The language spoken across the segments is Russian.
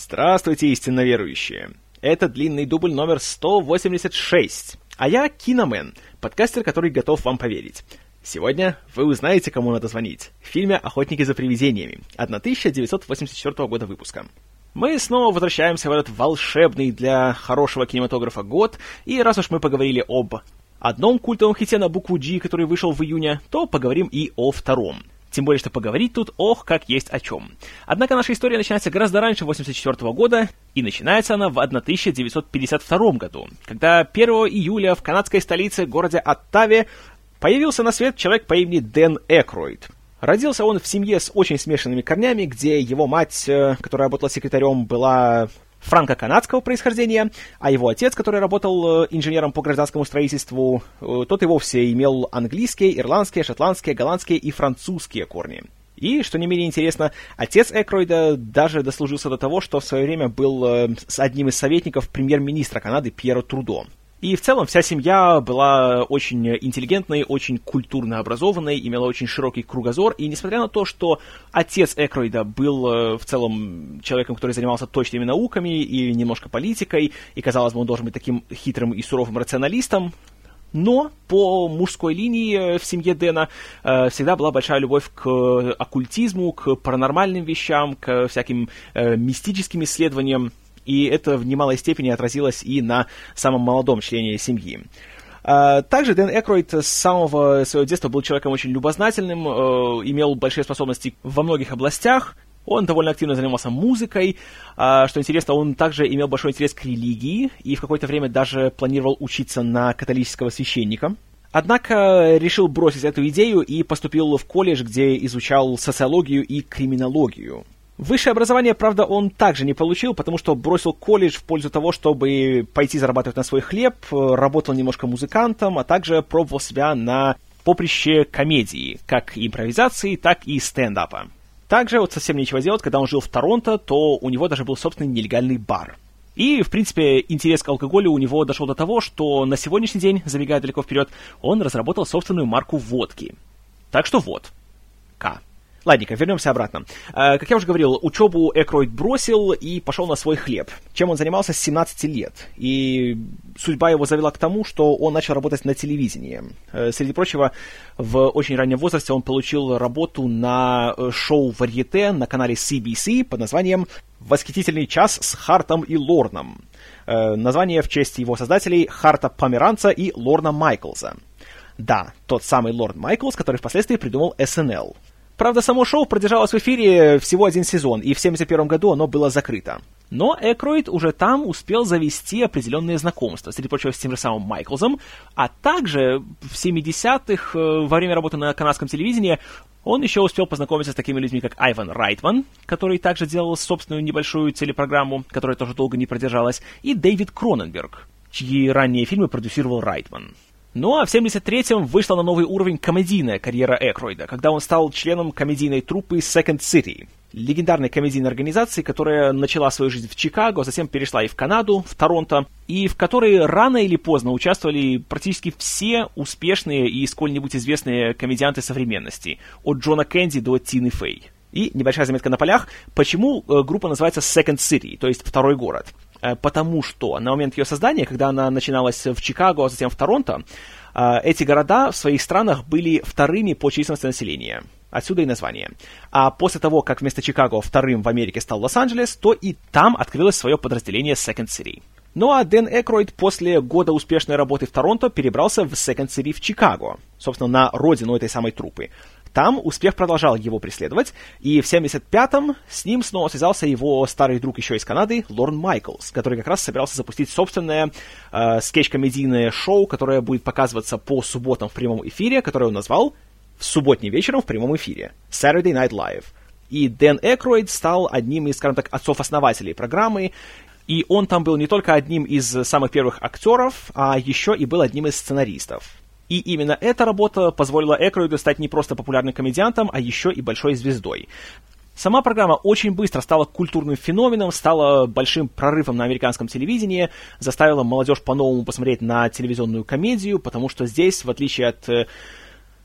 Здравствуйте, истинно верующие! Это длинный дубль номер 186. А я Киномен, подкастер, который готов вам поверить. Сегодня вы узнаете, кому надо звонить. В фильме «Охотники за привидениями» 1984 года выпуска. Мы снова возвращаемся в этот волшебный для хорошего кинематографа год, и раз уж мы поговорили об одном культовом хите на букву G, который вышел в июне, то поговорим и о втором — тем более, что поговорить тут, ох, как есть о чем. Однако наша история начинается гораздо раньше 1984 года, и начинается она в 1952 году, когда 1 июля в канадской столице, городе Оттаве, появился на свет человек по имени Дэн Экройд. Родился он в семье с очень смешанными корнями, где его мать, э, которая работала секретарем, была франко-канадского происхождения, а его отец, который работал э, инженером по гражданскому строительству, э, тот и вовсе имел английские, ирландские, шотландские, голландские и французские корни. И, что не менее интересно, отец Экройда даже дослужился до того, что в свое время был э, одним из советников премьер-министра Канады Пьера Трудо. И в целом вся семья была очень интеллигентной, очень культурно образованной, имела очень широкий кругозор, и несмотря на то, что отец Экройда был э, в целом человеком, который занимался точными науками и немножко политикой, и, казалось бы, он должен быть таким хитрым и суровым рационалистом, но по мужской линии в семье Дэна э, всегда была большая любовь к оккультизму, к паранормальным вещам, к всяким э, мистическим исследованиям и это в немалой степени отразилось и на самом молодом члене семьи. А, также Дэн Экройд с самого своего детства был человеком очень любознательным, э, имел большие способности во многих областях, он довольно активно занимался музыкой. А, что интересно, он также имел большой интерес к религии и в какое-то время даже планировал учиться на католического священника. Однако решил бросить эту идею и поступил в колледж, где изучал социологию и криминологию. Высшее образование, правда, он также не получил, потому что бросил колледж в пользу того, чтобы пойти зарабатывать на свой хлеб, работал немножко музыкантом, а также пробовал себя на поприще комедии, как импровизации, так и стендапа. Также вот совсем нечего делать, когда он жил в Торонто, то у него даже был собственный нелегальный бар. И, в принципе, интерес к алкоголю у него дошел до того, что на сегодняшний день, забегая далеко вперед, он разработал собственную марку водки. Так что вот. К. Ладненько, вернемся обратно. Э, как я уже говорил, учебу Экройд бросил и пошел на свой хлеб. Чем он занимался с 17 лет. И судьба его завела к тому, что он начал работать на телевидении. Э, среди прочего, в очень раннем возрасте он получил работу на э, шоу «Варьете» на канале CBC под названием «Восхитительный час с Хартом и Лорном». Название в честь его создателей Харта Померанца и Лорна Майклза. Да, тот самый Лорд Майклс, который впоследствии придумал SNL. Правда, само шоу продержалось в эфире всего один сезон, и в 1971 году оно было закрыто. Но Экроид уже там успел завести определенные знакомства, среди прочего, с тем же самым Майклзом, а также в 70-х, э, во время работы на канадском телевидении, он еще успел познакомиться с такими людьми, как Айван Райтман, который также делал собственную небольшую телепрограмму, которая тоже долго не продержалась, и Дэвид Кроненберг, чьи ранние фильмы продюсировал Райтман. Ну а в 73-м вышла на новый уровень комедийная карьера Экройда, когда он стал членом комедийной труппы Second City, легендарной комедийной организации, которая начала свою жизнь в Чикаго, затем перешла и в Канаду, в Торонто, и в которой рано или поздно участвовали практически все успешные и сколь-нибудь известные комедианты современности, от Джона Кэнди до Тины Фэй. И небольшая заметка на полях, почему э, группа называется Second City, то есть второй город. Э, потому что на момент ее создания, когда она начиналась в Чикаго, а затем в Торонто, э, эти города в своих странах были вторыми по численности населения. Отсюда и название. А после того, как вместо Чикаго вторым в Америке стал Лос-Анджелес, то и там открылось свое подразделение Second City. Ну а Дэн Экройд после года успешной работы в Торонто перебрался в Second City в Чикаго, собственно, на родину этой самой трупы. Там успех продолжал его преследовать, и в 75-м с ним снова связался его старый друг еще из Канады, Лорн Майклс, который как раз собирался запустить собственное э, скетч-комедийное шоу, которое будет показываться по субботам в прямом эфире, которое он назвал «В субботний вечером в прямом эфире» — Saturday Night Live. И Дэн Экройд стал одним из, скажем так, отцов-основателей программы, и он там был не только одним из самых первых актеров, а еще и был одним из сценаристов. И именно эта работа позволила Экроиду стать не просто популярным комедиантом, а еще и большой звездой. Сама программа очень быстро стала культурным феноменом, стала большим прорывом на американском телевидении, заставила молодежь по-новому посмотреть на телевизионную комедию, потому что здесь, в отличие от э,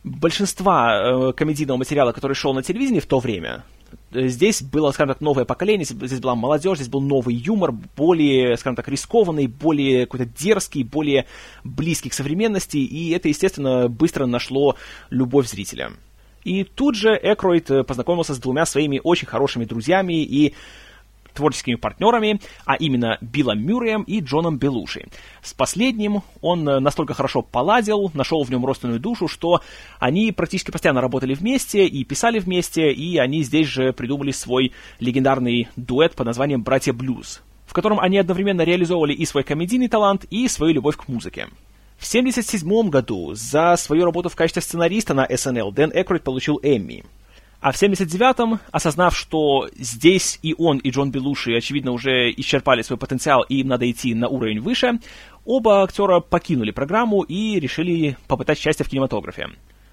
большинства э, комедийного материала, который шел на телевидении в то время, Здесь было, скажем так, новое поколение, здесь была молодежь, здесь был новый юмор, более, скажем так, рискованный, более какой-то дерзкий, более близкий к современности, и это, естественно, быстро нашло любовь зрителя. И тут же Экройд познакомился с двумя своими очень хорошими друзьями и творческими партнерами, а именно Биллом Мюрреем и Джоном Белуши. С последним он э, настолько хорошо поладил, нашел в нем родственную душу, что они практически постоянно работали вместе и писали вместе, и они здесь же придумали свой легендарный дуэт под названием «Братья Блюз», в котором они одновременно реализовывали и свой комедийный талант, и свою любовь к музыке. В 1977 году за свою работу в качестве сценариста на SNL Дэн Экройд получил Эмми. А в 79-м, осознав, что здесь и он, и Джон Белуши, очевидно, уже исчерпали свой потенциал, и им надо идти на уровень выше, оба актера покинули программу и решили попытать счастье в кинематографе.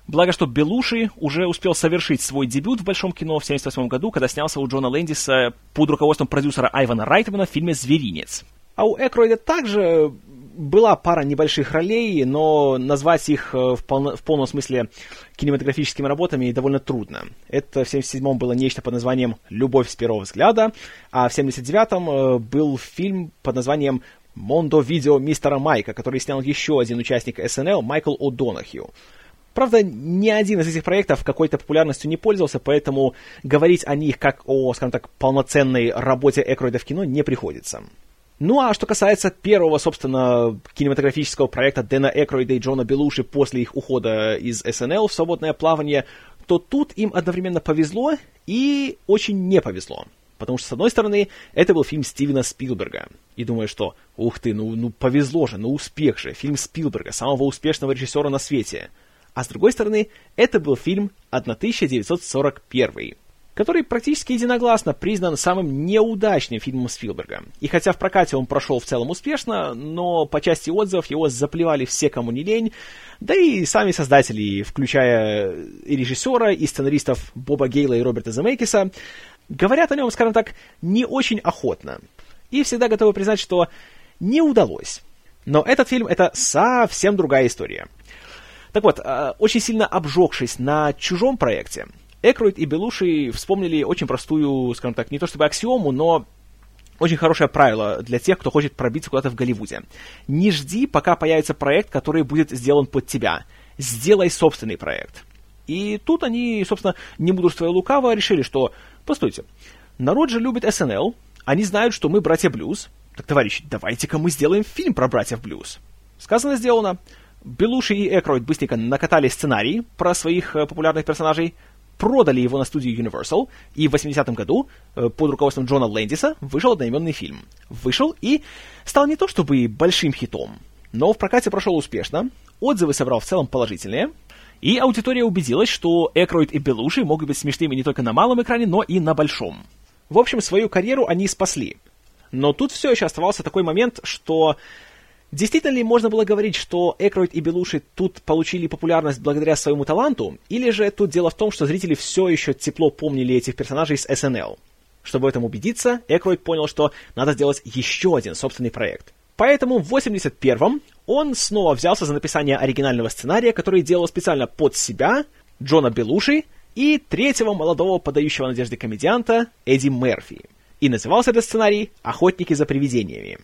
Благо, что Белуши уже успел совершить свой дебют в большом кино в 1978 году, когда снялся у Джона Лэндиса под руководством продюсера Айвана Райтмана в фильме «Зверинец». А у Экройда также была пара небольших ролей, но назвать их э, в, пол, в полном смысле кинематографическими работами довольно трудно. Это в 77-м было нечто под названием «Любовь с первого взгляда», а в 79-м э, был фильм под названием «Мондо видео мистера Майка», который снял еще один участник СНЛ Майкл О'Донахью. Правда, ни один из этих проектов какой-то популярностью не пользовался, поэтому говорить о них как о, скажем так, полноценной работе Экройда в кино не приходится. Ну а что касается первого, собственно, кинематографического проекта Дэна Экройда и Джона Белуши после их ухода из СНЛ в свободное плавание, то тут им одновременно повезло и очень не повезло. Потому что, с одной стороны, это был фильм Стивена Спилберга. И думаю, что, ух ты, ну, ну повезло же, ну успех же, фильм Спилберга, самого успешного режиссера на свете. А с другой стороны, это был фильм 1941 который практически единогласно признан самым неудачным фильмом Спилберга. И хотя в прокате он прошел в целом успешно, но по части отзывов его заплевали все, кому не лень, да и сами создатели, включая и режиссера, и сценаристов Боба Гейла и Роберта Земекиса, говорят о нем, скажем так, не очень охотно. И всегда готовы признать, что не удалось. Но этот фильм — это совсем другая история. Так вот, э, очень сильно обжегшись на чужом проекте, Экройд и Белуши вспомнили очень простую, скажем так, не то чтобы аксиому, но очень хорошее правило для тех, кто хочет пробиться куда-то в Голливуде. Не жди, пока появится проект, который будет сделан под тебя. Сделай собственный проект. И тут они, собственно, не мудрствуя лукаво, решили, что, постойте, народ же любит СНЛ, они знают, что мы братья Блюз. Так, товарищи, давайте-ка мы сделаем фильм про братьев Блюз. Сказано, сделано. Белуши и Экройд быстренько накатали сценарий про своих э, популярных персонажей, продали его на студию Universal, и в 80-м году э, под руководством Джона Лэндиса вышел одноименный фильм. Вышел и стал не то чтобы большим хитом, но в прокате прошел успешно, отзывы собрал в целом положительные, и аудитория убедилась, что Экройд и Белуши могут быть смешными не только на малом экране, но и на большом. В общем, свою карьеру они спасли. Но тут все еще оставался такой момент, что Действительно ли можно было говорить, что Экройд и Белуши тут получили популярность благодаря своему таланту, или же тут дело в том, что зрители все еще тепло помнили этих персонажей с СНЛ? Чтобы в этом убедиться, Экройд понял, что надо сделать еще один собственный проект. Поэтому в 81-м он снова взялся за написание оригинального сценария, который делал специально под себя, Джона Белуши и третьего молодого подающего надежды комедианта Эдди Мерфи. И назывался этот сценарий «Охотники за привидениями».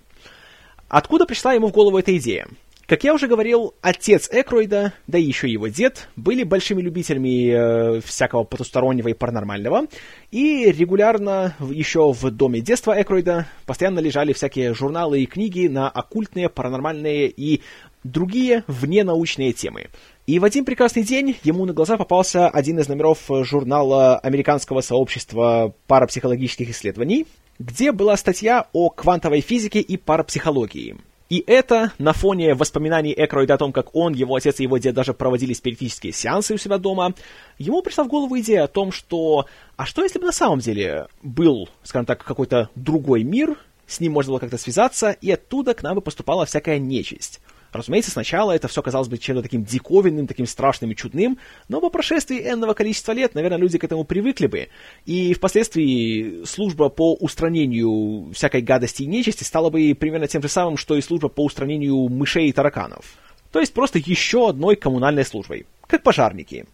Откуда пришла ему в голову эта идея? Как я уже говорил, отец Экройда, да и еще его дед, были большими любителями э, всякого потустороннего и паранормального, и регулярно еще в доме детства Экройда постоянно лежали всякие журналы и книги на оккультные, паранормальные и другие вненаучные темы. И в один прекрасный день ему на глаза попался один из номеров журнала Американского сообщества парапсихологических исследований, где была статья о квантовой физике и парапсихологии. И это на фоне воспоминаний Экройда о том, как он, его отец и его дед даже проводили спиритические сеансы у себя дома, ему пришла в голову идея о том, что а что если бы на самом деле был, скажем так, какой-то другой мир, с ним можно было как-то связаться, и оттуда к нам бы поступала всякая нечисть. Разумеется, сначала это все казалось бы чем-то таким диковинным, таким страшным и чудным, но по прошествии энного количества лет, наверное, люди к этому привыкли бы, и впоследствии служба по устранению всякой гадости и нечисти стала бы примерно тем же самым, что и служба по устранению мышей и тараканов. То есть просто еще одной коммунальной службой, как пожарники.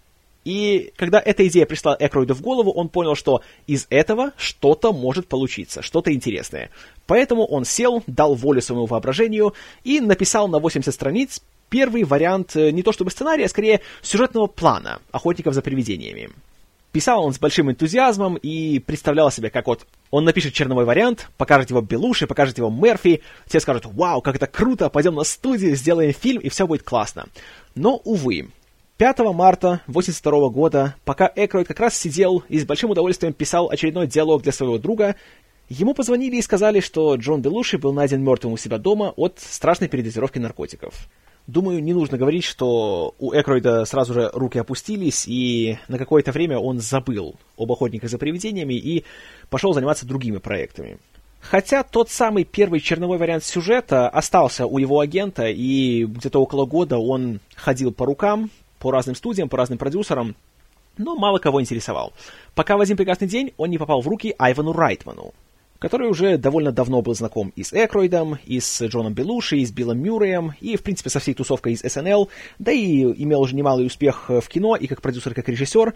И когда эта идея пришла Экройду в голову, он понял, что из этого что-то может получиться, что-то интересное. Поэтому он сел, дал волю своему воображению и написал на 80 страниц первый вариант э, не то чтобы сценария, а скорее сюжетного плана «Охотников за привидениями». Писал он с большим энтузиазмом и представлял себе, как вот он напишет черновой вариант, покажет его Белуши, покажет его Мерфи, все скажут «Вау, как это круто, пойдем на студию, сделаем фильм, и все будет классно». Но, увы, 5 марта 1982 года, пока Экройд как раз сидел и с большим удовольствием писал очередной диалог для своего друга, ему позвонили и сказали, что Джон Белуши был найден мертвым у себя дома от страшной передозировки наркотиков. Думаю, не нужно говорить, что у Экройда сразу же руки опустились, и на какое-то время он забыл об охотниках за привидениями и пошел заниматься другими проектами. Хотя тот самый первый черновой вариант сюжета остался у его агента, и где-то около года он ходил по рукам, по разным студиям, по разным продюсерам, но мало кого интересовал. Пока в один прекрасный день он не попал в руки Айвану Райтману который уже довольно давно был знаком и с Экройдом, и с Джоном Белуши, и с Биллом Мюрреем, и, в принципе, со всей тусовкой из СНЛ, да и имел уже немалый успех в кино и как продюсер, и как режиссер.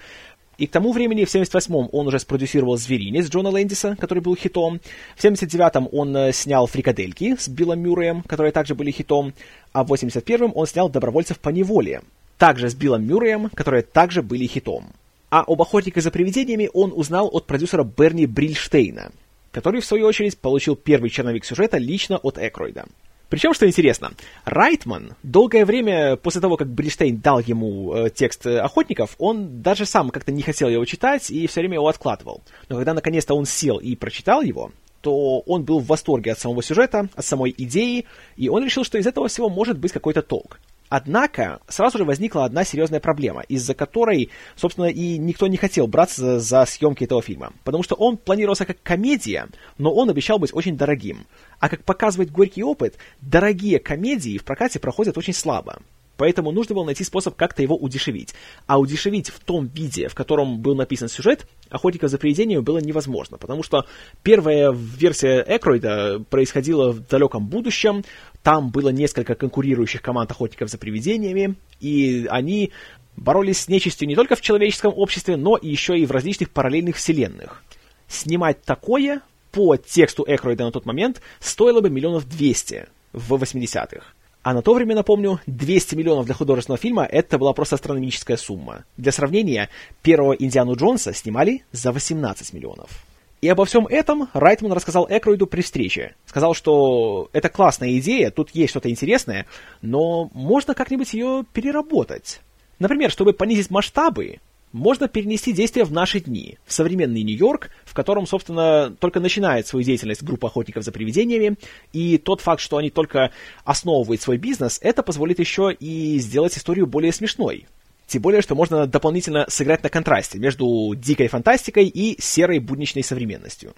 И к тому времени, в 78-м, он уже спродюсировал «Зверинец» Джона Лэндиса, который был хитом. В 79-м он э, снял «Фрикадельки» с Биллом Мюрреем, которые также были хитом. А в 81-м он снял «Добровольцев по неволе», также с Биллом Мюрреем, которые также были хитом. А об «Охотнике за привидениями» он узнал от продюсера Берни Брильштейна – который, в свою очередь, получил первый черновик сюжета лично от Экройда. Причем, что интересно, Райтман долгое время после того, как Бриштейн дал ему э, текст э, «Охотников», он даже сам как-то не хотел его читать и все время его откладывал. Но когда наконец-то он сел и прочитал его, то он был в восторге от самого сюжета, от самой идеи, и он решил, что из этого всего может быть какой-то толк. Однако сразу же возникла одна серьезная проблема, из-за которой, собственно, и никто не хотел браться за, съемки этого фильма. Потому что он планировался как комедия, но он обещал быть очень дорогим. А как показывает горький опыт, дорогие комедии в прокате проходят очень слабо. Поэтому нужно было найти способ как-то его удешевить. А удешевить в том виде, в котором был написан сюжет, «Охотников за привидениями» было невозможно, потому что первая версия Экройда происходила в далеком будущем, там было несколько конкурирующих команд охотников за привидениями, и они боролись с нечистью не только в человеческом обществе, но и еще и в различных параллельных вселенных. Снимать такое по тексту Экройда на тот момент стоило бы миллионов двести в 80-х. А на то время, напомню, 200 миллионов для художественного фильма — это была просто астрономическая сумма. Для сравнения, первого Индиану Джонса снимали за 18 миллионов. И обо всем этом Райтман рассказал Экройду при встрече. Сказал, что это классная идея, тут есть что-то интересное, но можно как-нибудь ее переработать. Например, чтобы понизить масштабы, можно перенести действие в наши дни, в современный Нью-Йорк, в котором, собственно, только начинает свою деятельность группа охотников за привидениями, и тот факт, что они только основывают свой бизнес, это позволит еще и сделать историю более смешной. Тем более, что можно дополнительно сыграть на контрасте между дикой фантастикой и серой будничной современностью.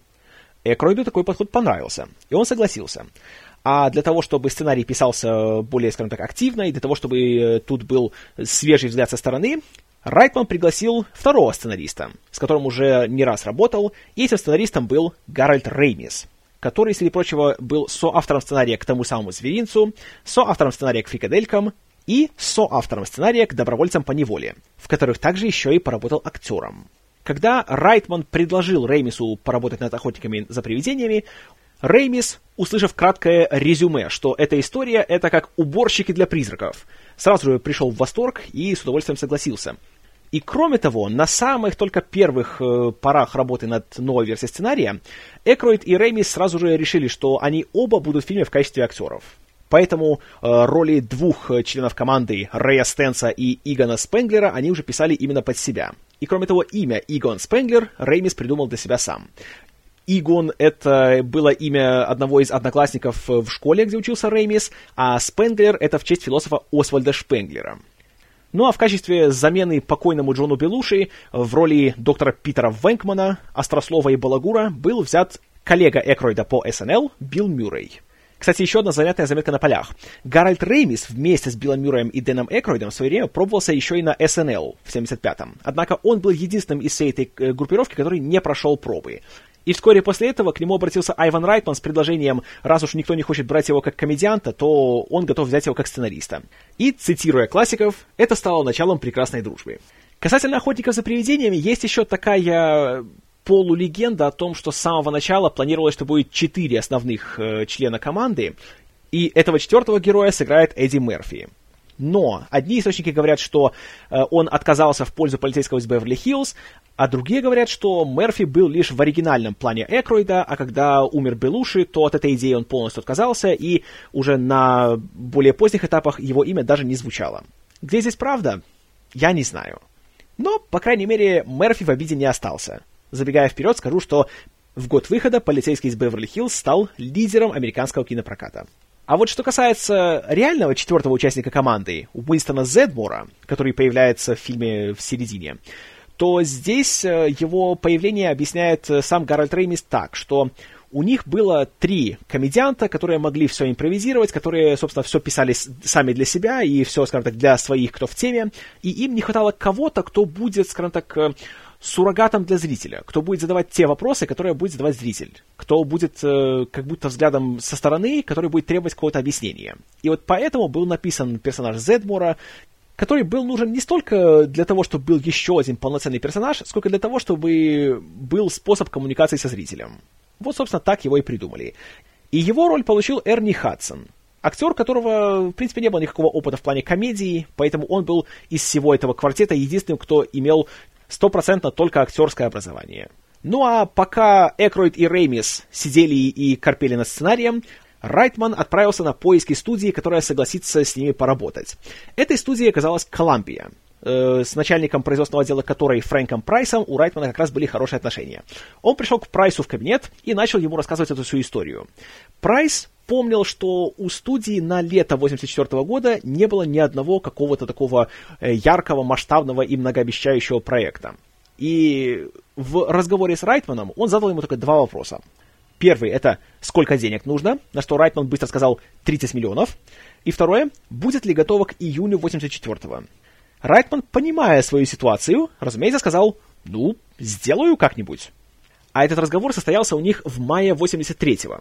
Экройду такой подход понравился, и он согласился. А для того, чтобы сценарий писался более, скажем так, активно, и для того, чтобы э, тут был свежий взгляд со стороны, Райтман пригласил второго сценариста, с которым уже не раз работал, и этим сценаристом был Гарольд Реймис, который, среди прочего, был соавтором сценария к тому самому «Зверинцу», соавтором сценария к «Фрикаделькам», и соавтором сценария к «Добровольцам по неволе», в которых также еще и поработал актером. Когда Райтман предложил Реймису поработать над «Охотниками за привидениями», Реймис, услышав краткое резюме, что эта история — это как уборщики для призраков, сразу же пришел в восторг и с удовольствием согласился. И кроме того, на самых только первых э, порах работы над новой версией сценария, Экроид и Реймис сразу же решили, что они оба будут в фильме в качестве актеров. Поэтому э, роли двух э, членов команды, Рэя Стенса и Игона Спенглера, они уже писали именно под себя. И кроме того, имя Игон Спенглер Реймис придумал для себя сам. Игон — это было имя одного из одноклассников в школе, где учился Реймис, а Спенглер — это в честь философа Освальда Шпенглера. Ну а в качестве замены покойному Джону Белуши в роли доктора Питера Венкмана, Острослова и Балагура был взят коллега Экройда по SNL Билл Мюррей. Кстати, еще одна занятная заметка на полях. Гарольд Реймис вместе с Биллом Мюрреем и Дэном Экройдом в свое время пробовался еще и на СНЛ в 75-м. Однако он был единственным из всей этой э, группировки, который не прошел пробы. И вскоре после этого к нему обратился Айван Райтман с предложением, раз уж никто не хочет брать его как комедианта, то он готов взять его как сценариста. И, цитируя классиков, это стало началом прекрасной дружбы. Касательно охотников за привидениями, есть еще такая полулегенда о том, что с самого начала планировалось, что будет четыре основных э, члена команды, и этого четвертого героя сыграет Эдди Мерфи. Но одни источники говорят, что э, он отказался в пользу полицейского из Беверли-Хиллз, а другие говорят, что Мерфи был лишь в оригинальном плане Экройда, а когда умер Белуши, то от этой идеи он полностью отказался, и уже на более поздних этапах его имя даже не звучало. Где здесь правда? Я не знаю. Но, по крайней мере, Мерфи в обиде не остался. Забегая вперед, скажу, что в год выхода полицейский из Беверли-Хиллз стал лидером американского кинопроката. А вот что касается реального четвертого участника команды, Уинстона Зедмора, который появляется в фильме в середине, то здесь э, его появление объясняет э, сам Гарольд Реймис так, что у них было три комедианта, которые могли все импровизировать, которые, собственно, все писали сами для себя и все, скажем так, для своих, кто в теме, и им не хватало кого-то, кто будет, скажем так, э, суррогатом для зрителя, кто будет задавать те вопросы, которые будет задавать зритель, кто будет э, как будто взглядом со стороны, который будет требовать какого-то объяснения. И вот поэтому был написан персонаж Зедмора, который был нужен не столько для того, чтобы был еще один полноценный персонаж, сколько для того, чтобы был способ коммуникации со зрителем. Вот, собственно, так его и придумали. И его роль получил Эрни Хадсон, актер, которого, в принципе, не было никакого опыта в плане комедии, поэтому он был из всего этого квартета единственным, кто имел стопроцентно только актерское образование. Ну а пока Экройд и Реймис сидели и корпели над сценарием, Райтман отправился на поиски студии, которая согласится с ними поработать. Этой студией оказалась Коламбия, э, с начальником производственного отдела которой Фрэнком Прайсом у Райтмана как раз были хорошие отношения. Он пришел к Прайсу в кабинет и начал ему рассказывать эту всю историю. Прайс помнил, что у студии на лето 84 года не было ни одного какого-то такого э, яркого, масштабного и многообещающего проекта. И в разговоре с Райтманом он задал ему только два вопроса. Первый — это сколько денег нужно, на что Райтман быстро сказал 30 миллионов. И второе — будет ли готово к июню 84-го. Райтман, понимая свою ситуацию, разумеется, сказал «ну, сделаю как-нибудь». А этот разговор состоялся у них в мае 83-го.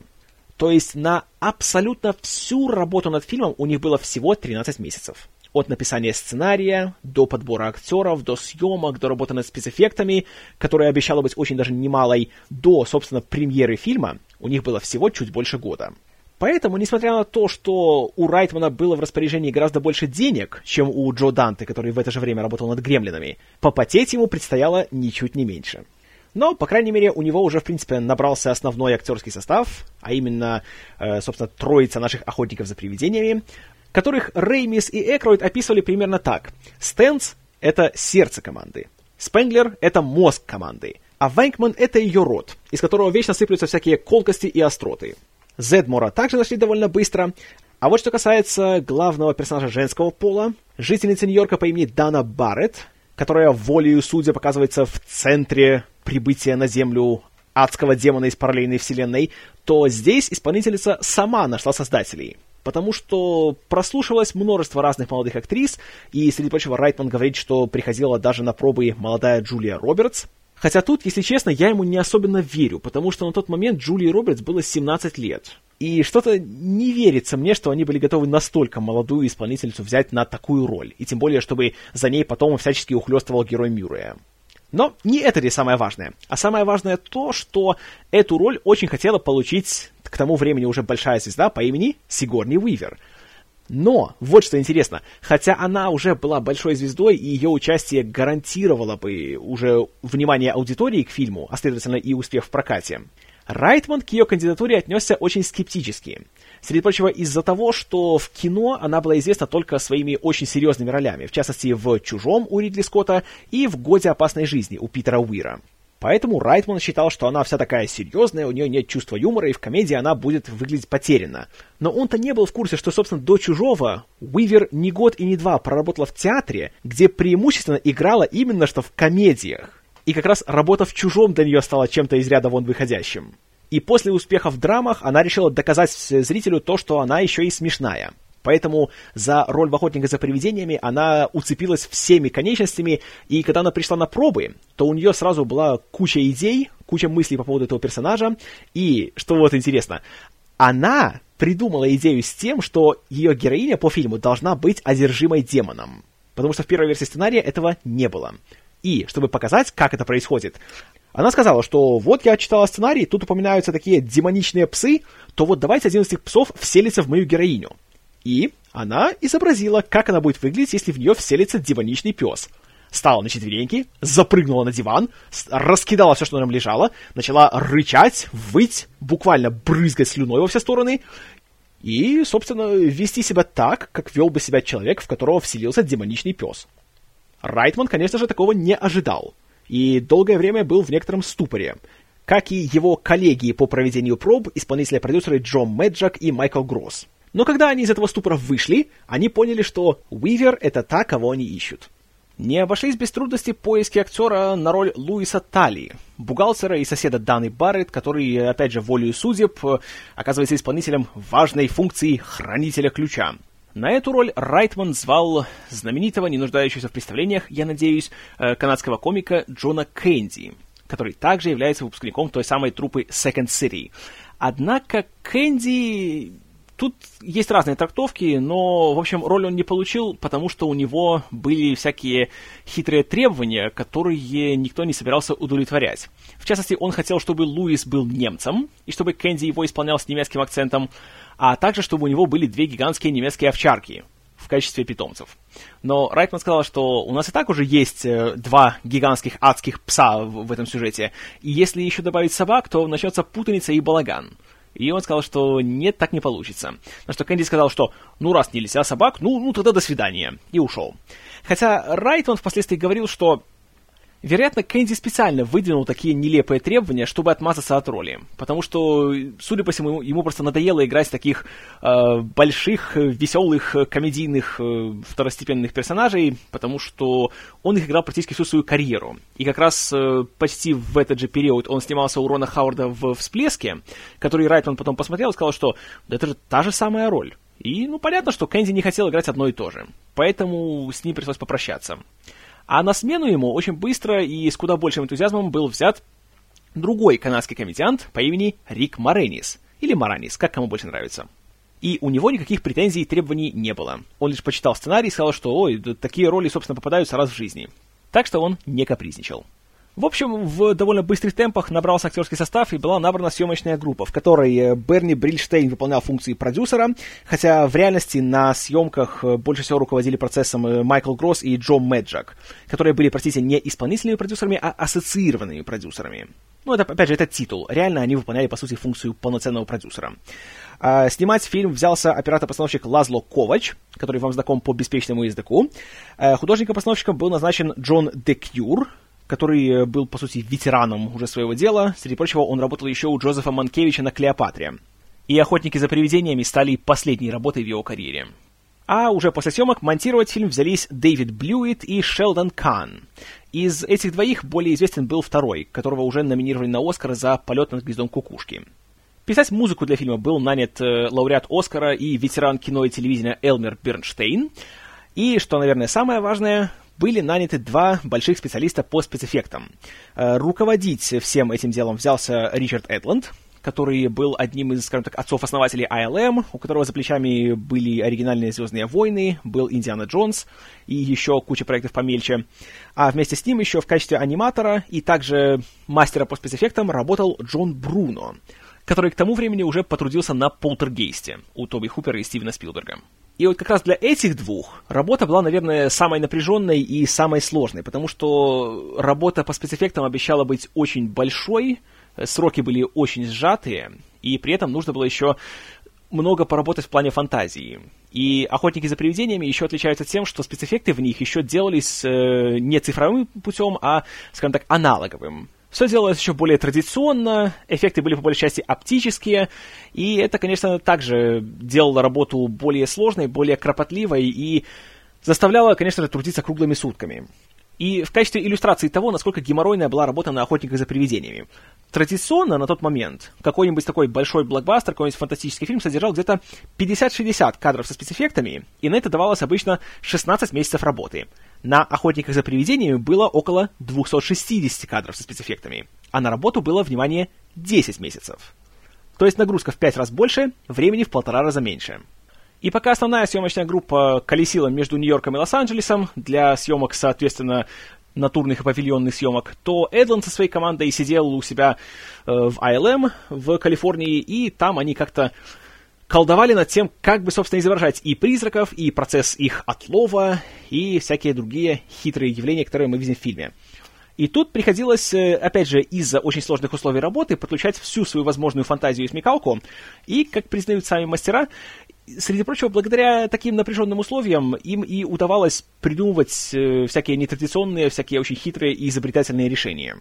То есть на абсолютно всю работу над фильмом у них было всего 13 месяцев. От написания сценария, до подбора актеров, до съемок, до работы над спецэффектами, которая обещала быть очень даже немалой, до, собственно, премьеры фильма, у них было всего чуть больше года. Поэтому, несмотря на то, что у Райтмана было в распоряжении гораздо больше денег, чем у Джо Данте, который в это же время работал над «Гремлинами», попотеть ему предстояло ничуть не меньше. Но, по крайней мере, у него уже, в принципе, набрался основной актерский состав, а именно, э, собственно, троица наших охотников за привидениями, которых Реймис и Экройд описывали примерно так. Стэнс — это сердце команды, Спенглер — это мозг команды, а Вэнкман — это ее рот, из которого вечно сыплются всякие колкости и остроты. Зедмора также нашли довольно быстро, а вот что касается главного персонажа женского пола, жительницы Нью-Йорка по имени Дана Барретт, которая волею судя показывается в центре прибытия на Землю адского демона из параллельной вселенной, то здесь исполнительница сама нашла создателей. Потому что прослушивалось множество разных молодых актрис, и, среди прочего, Райтман говорит, что приходила даже на пробы молодая Джулия Робертс. Хотя тут, если честно, я ему не особенно верю, потому что на тот момент Джулии Робертс было 17 лет. И что-то не верится мне, что они были готовы настолько молодую исполнительницу взять на такую роль, и тем более, чтобы за ней потом всячески ухлёстывал герой Мюррея. Но не это ли самое важное. А самое важное то, что эту роль очень хотела получить к тому времени уже большая звезда по имени Сигорни Уивер. Но, вот что интересно, хотя она уже была большой звездой, и ее участие гарантировало бы уже внимание аудитории к фильму, а следовательно и успех в прокате, Райтман к ее кандидатуре отнесся очень скептически. Среди прочего, из-за того, что в кино она была известна только своими очень серьезными ролями, в частности, в «Чужом» у Ридли Скотта и в «Годе опасной жизни» у Питера Уира. Поэтому Райтман считал, что она вся такая серьезная, у нее нет чувства юмора, и в комедии она будет выглядеть потерянно. Но он-то не был в курсе, что, собственно, до «Чужого» Уивер не год и не два проработала в театре, где преимущественно играла именно что в комедиях. И как раз работа в «Чужом» для нее стала чем-то из ряда вон выходящим. И после успеха в драмах она решила доказать зрителю то, что она еще и смешная. Поэтому за роль в «Охотника за привидениями» она уцепилась всеми конечностями, и когда она пришла на пробы, то у нее сразу была куча идей, куча мыслей по поводу этого персонажа, и, что вот интересно, она придумала идею с тем, что ее героиня по фильму должна быть одержимой демоном. потому что в первой версии сценария этого не было. И, чтобы показать, как это происходит, она сказала, что вот я читала сценарий, тут упоминаются такие демоничные псы, то вот давайте один из этих псов вселится в мою героиню. И она изобразила, как она будет выглядеть, если в нее вселится демоничный пес. Стала на четвереньки, запрыгнула на диван, раскидала все, что на нем лежало, начала рычать, выть, буквально брызгать слюной во все стороны, и, собственно, вести себя так, как вел бы себя человек, в которого вселился демоничный пес. Райтман, конечно же, такого не ожидал, и долгое время был в некотором ступоре, как и его коллеги по проведению проб, исполнители-продюсеры Джон Мэджак и Майкл Гросс. Но когда они из этого ступора вышли, они поняли, что Уивер — это та, кого они ищут. Не обошлись без трудностей поиски актера на роль Луиса Тали, бухгалтера и соседа Даны Барретт, который, опять же, волею судеб, оказывается исполнителем важной функции хранителя ключа. На эту роль Райтман звал знаменитого, не нуждающегося в представлениях, я надеюсь, э, канадского комика Джона Кэнди, который также является выпускником той самой труппы Second City. Однако Кэнди Тут есть разные трактовки, но, в общем, роль он не получил, потому что у него были всякие хитрые требования, которые никто не собирался удовлетворять. В частности, он хотел, чтобы Луис был немцем, и чтобы Кэнди его исполнял с немецким акцентом, а также, чтобы у него были две гигантские немецкие овчарки в качестве питомцев. Но Райтман сказал, что у нас и так уже есть э, два гигантских адских пса в, в этом сюжете, и если еще добавить собак, то начнется путаница и балаган. И он сказал, что нет, так не получится. На что Кэнди сказал, что ну раз нельзя собак, ну, ну тогда до свидания. И ушел. Хотя Райт он впоследствии говорил, что Вероятно, Кэнди специально выдвинул такие нелепые требования, чтобы отмазаться от роли. Потому что, судя по всему, ему просто надоело играть таких э, больших, веселых, комедийных, э, второстепенных персонажей, потому что он их играл практически всю свою карьеру. И как раз э, почти в этот же период он снимался у Рона Хауарда в «Всплеске», который Райтман потом посмотрел и сказал, что это же та же самая роль. И, ну, понятно, что Кэнди не хотел играть одно и то же. Поэтому с ним пришлось попрощаться. А на смену ему очень быстро и с куда большим энтузиазмом был взят другой канадский комедиант по имени Рик Моренис, или Маранис, как кому больше нравится. И у него никаких претензий и требований не было. Он лишь почитал сценарий и сказал, что ой, такие роли, собственно, попадаются раз в жизни. Так что он не капризничал. В общем, в довольно быстрых темпах набрался актерский состав и была набрана съемочная группа, в которой э, Берни Брильштейн выполнял функции продюсера, хотя в реальности на съемках э, больше всего руководили процессом э, Майкл Гросс и Джо Мэджак, которые были, простите, не исполнительными продюсерами, а ассоциированными продюсерами. Ну, это, опять же, это титул. Реально они выполняли, по сути, функцию полноценного продюсера. А, снимать фильм взялся оператор-постановщик Лазло Ковач, который вам знаком по беспечному языку. А, художником-постановщиком был назначен Джон Декюр, который э, был, по сути, ветераном уже своего дела. Среди прочего, он работал еще у Джозефа Манкевича на «Клеопатре». И «Охотники за привидениями» стали последней работой в его карьере. А уже после съемок монтировать фильм взялись Дэвид Блюит и Шелдон Кан. Из этих двоих более известен был второй, которого уже номинировали на Оскар за полет над гнездом кукушки. Писать музыку для фильма был нанят э, лауреат Оскара и ветеран кино и телевидения Элмер Бернштейн. И, что, наверное, самое важное, были наняты два больших специалиста по спецэффектам. Э, руководить всем этим делом взялся Ричард Эдланд, который был одним из, скажем так, отцов-основателей ILM, у которого за плечами были оригинальные «Звездные войны», был «Индиана Джонс» и еще куча проектов помельче. А вместе с ним еще в качестве аниматора и также мастера по спецэффектам работал Джон Бруно, который к тому времени уже потрудился на «Полтергейсте» у Тоби Хупера и Стивена Спилберга. И вот как раз для этих двух работа была, наверное, самой напряженной и самой сложной, потому что работа по спецэффектам обещала быть очень большой, сроки были очень сжатые, и при этом нужно было еще много поработать в плане фантазии. И «Охотники за привидениями» еще отличаются тем, что спецэффекты в них еще делались э, не цифровым путем, а, скажем так, аналоговым. Все делалось еще более традиционно, эффекты были по большей части оптические, и это, конечно, также делало работу более сложной, более кропотливой и заставляло, конечно же, трудиться круглыми сутками. И в качестве иллюстрации того, насколько геморройная была работа на «Охотниках за привидениями». Традиционно на тот момент какой-нибудь такой большой блокбастер, какой-нибудь фантастический фильм содержал где-то 50-60 кадров со спецэффектами, и на это давалось обычно 16 месяцев работы. На «Охотниках за привидениями» было около 260 кадров со спецэффектами, а на работу было, внимание, 10 месяцев. То есть нагрузка в 5 раз больше, времени в полтора раза меньше. И пока основная съемочная группа колесила между Нью-Йорком и Лос-Анджелесом для съемок, соответственно, натурных и павильонных съемок, то Эдланд со своей командой сидел у себя э, в ILM в Калифорнии, и там они как-то колдовали над тем, как бы, собственно, изображать и призраков, и процесс их отлова, и всякие другие хитрые явления, которые мы видим в фильме. И тут приходилось, э, опять же, из-за очень сложных условий работы подключать всю свою возможную фантазию и смекалку. И, как признают сами мастера, среди прочего, благодаря таким напряженным условиям им и удавалось придумывать э, всякие нетрадиционные, всякие очень хитрые и изобретательные решения.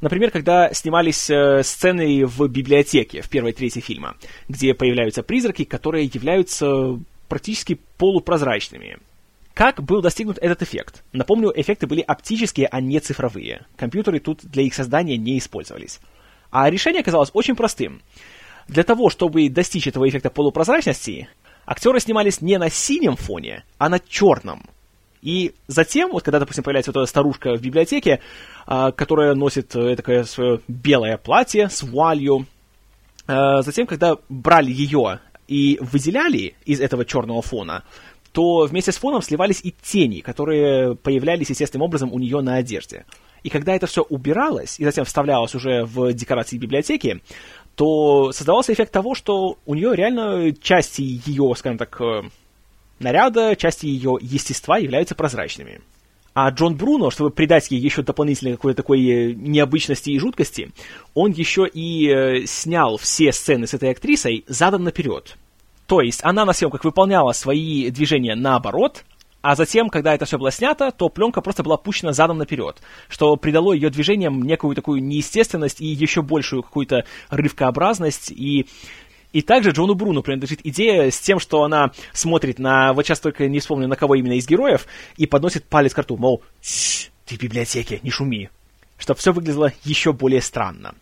Например, когда снимались э, сцены в библиотеке в первой трети фильма, где появляются призраки, которые являются практически полупрозрачными. Как был достигнут этот эффект? Напомню, эффекты были оптические, а не цифровые. Компьютеры тут для их создания не использовались. А решение оказалось очень простым. Для того, чтобы достичь этого эффекта полупрозрачности, актеры снимались не на синем фоне, а на черном. И затем, вот когда, допустим, появляется вот эта старушка в библиотеке, а, которая носит э, такое свое белое платье с вуалью, а, затем, когда брали ее и выделяли из этого черного фона, то вместе с фоном сливались и тени, которые появлялись естественным образом у нее на одежде. И когда это все убиралось и затем вставлялось уже в декорации библиотеки, то создавался эффект того, что у нее реально части ее, скажем так, э, наряда, части ее естества являются прозрачными. А Джон Бруно, чтобы придать ей еще дополнительной какой-то такой э, необычности и жуткости, он еще и э, снял все сцены с этой актрисой задом наперед. То есть она на съемках выполняла свои движения наоборот, а затем, когда это все было снято, то пленка просто была пущена задом наперед, что придало ее движениям некую такую неестественность и еще большую какую-то рывкообразность и и также Джону Бруну принадлежит идея с тем, что она смотрит на, вот сейчас только не вспомню, на кого именно из героев, и подносит палец к рту, мол, ты в библиотеке, не шуми. Чтобы все выглядело еще более странно.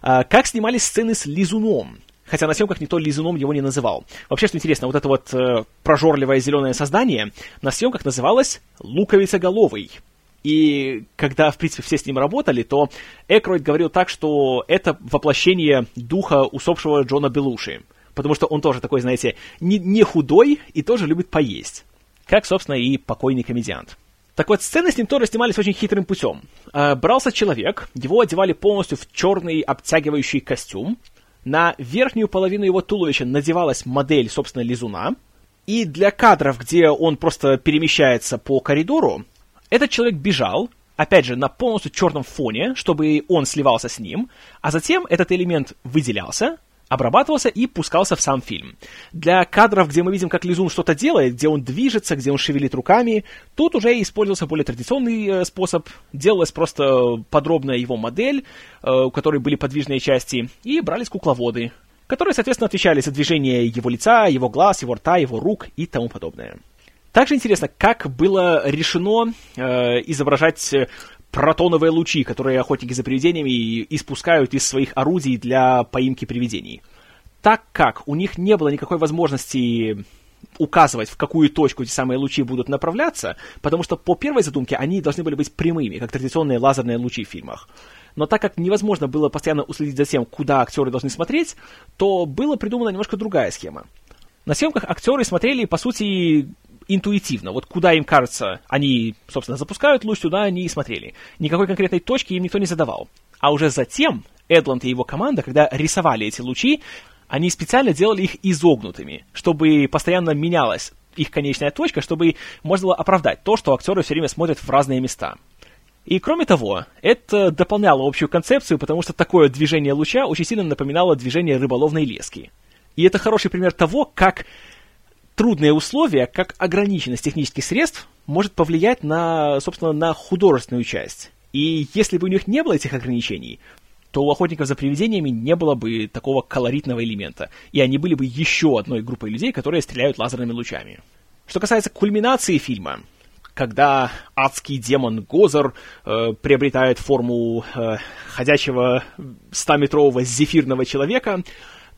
А, как снимались сцены с Лизуном? хотя на съемках никто лизуном его не называл. Вообще, что интересно, вот это вот э, прожорливое зеленое создание на съемках называлось луковицеголовый. И когда, в принципе, все с ним работали, то Экройд говорил так, что это воплощение духа усопшего Джона Белуши. Потому что он тоже такой, знаете, не, не худой и тоже любит поесть. Как, собственно, и покойный комедиант. Так вот, сцены с ним тоже снимались очень хитрым путем. Э, брался человек, его одевали полностью в черный обтягивающий костюм, на верхнюю половину его туловища надевалась модель, собственно, лизуна, и для кадров, где он просто перемещается по коридору, этот человек бежал, опять же, на полностью черном фоне, чтобы он сливался с ним, а затем этот элемент выделялся, обрабатывался и пускался в сам фильм. Для кадров, где мы видим, как Лизун что-то делает, где он движется, где он шевелит руками, тут уже использовался более традиционный э, способ. Делалась просто подробная его модель, э, у которой были подвижные части, и брались кукловоды, которые, соответственно, отвечали за движение его лица, его глаз, его рта, его рук и тому подобное. Также интересно, как было решено э, изображать протоновые лучи, которые охотники за привидениями испускают из своих орудий для поимки привидений. Так как у них не было никакой возможности указывать, в какую точку эти самые лучи будут направляться, потому что по первой задумке они должны были быть прямыми, как традиционные лазерные лучи в фильмах. Но так как невозможно было постоянно уследить за тем, куда актеры должны смотреть, то была придумана немножко другая схема. На съемках актеры смотрели, по сути, интуитивно. Вот куда им кажется, они, собственно, запускают луч, туда они и смотрели. Никакой конкретной точки им никто не задавал. А уже затем Эдланд и его команда, когда рисовали эти лучи, они специально делали их изогнутыми, чтобы постоянно менялась их конечная точка, чтобы можно было оправдать то, что актеры все время смотрят в разные места. И кроме того, это дополняло общую концепцию, потому что такое движение луча очень сильно напоминало движение рыболовной лески. И это хороший пример того, как трудные условия, как ограниченность технических средств, может повлиять на, собственно, на художественную часть. И если бы у них не было этих ограничений, то у охотников за привидениями не было бы такого колоритного элемента, и они были бы еще одной группой людей, которые стреляют лазерными лучами. Что касается кульминации фильма, когда адский демон Гозер э, приобретает форму э, ходячего 100-метрового зефирного человека,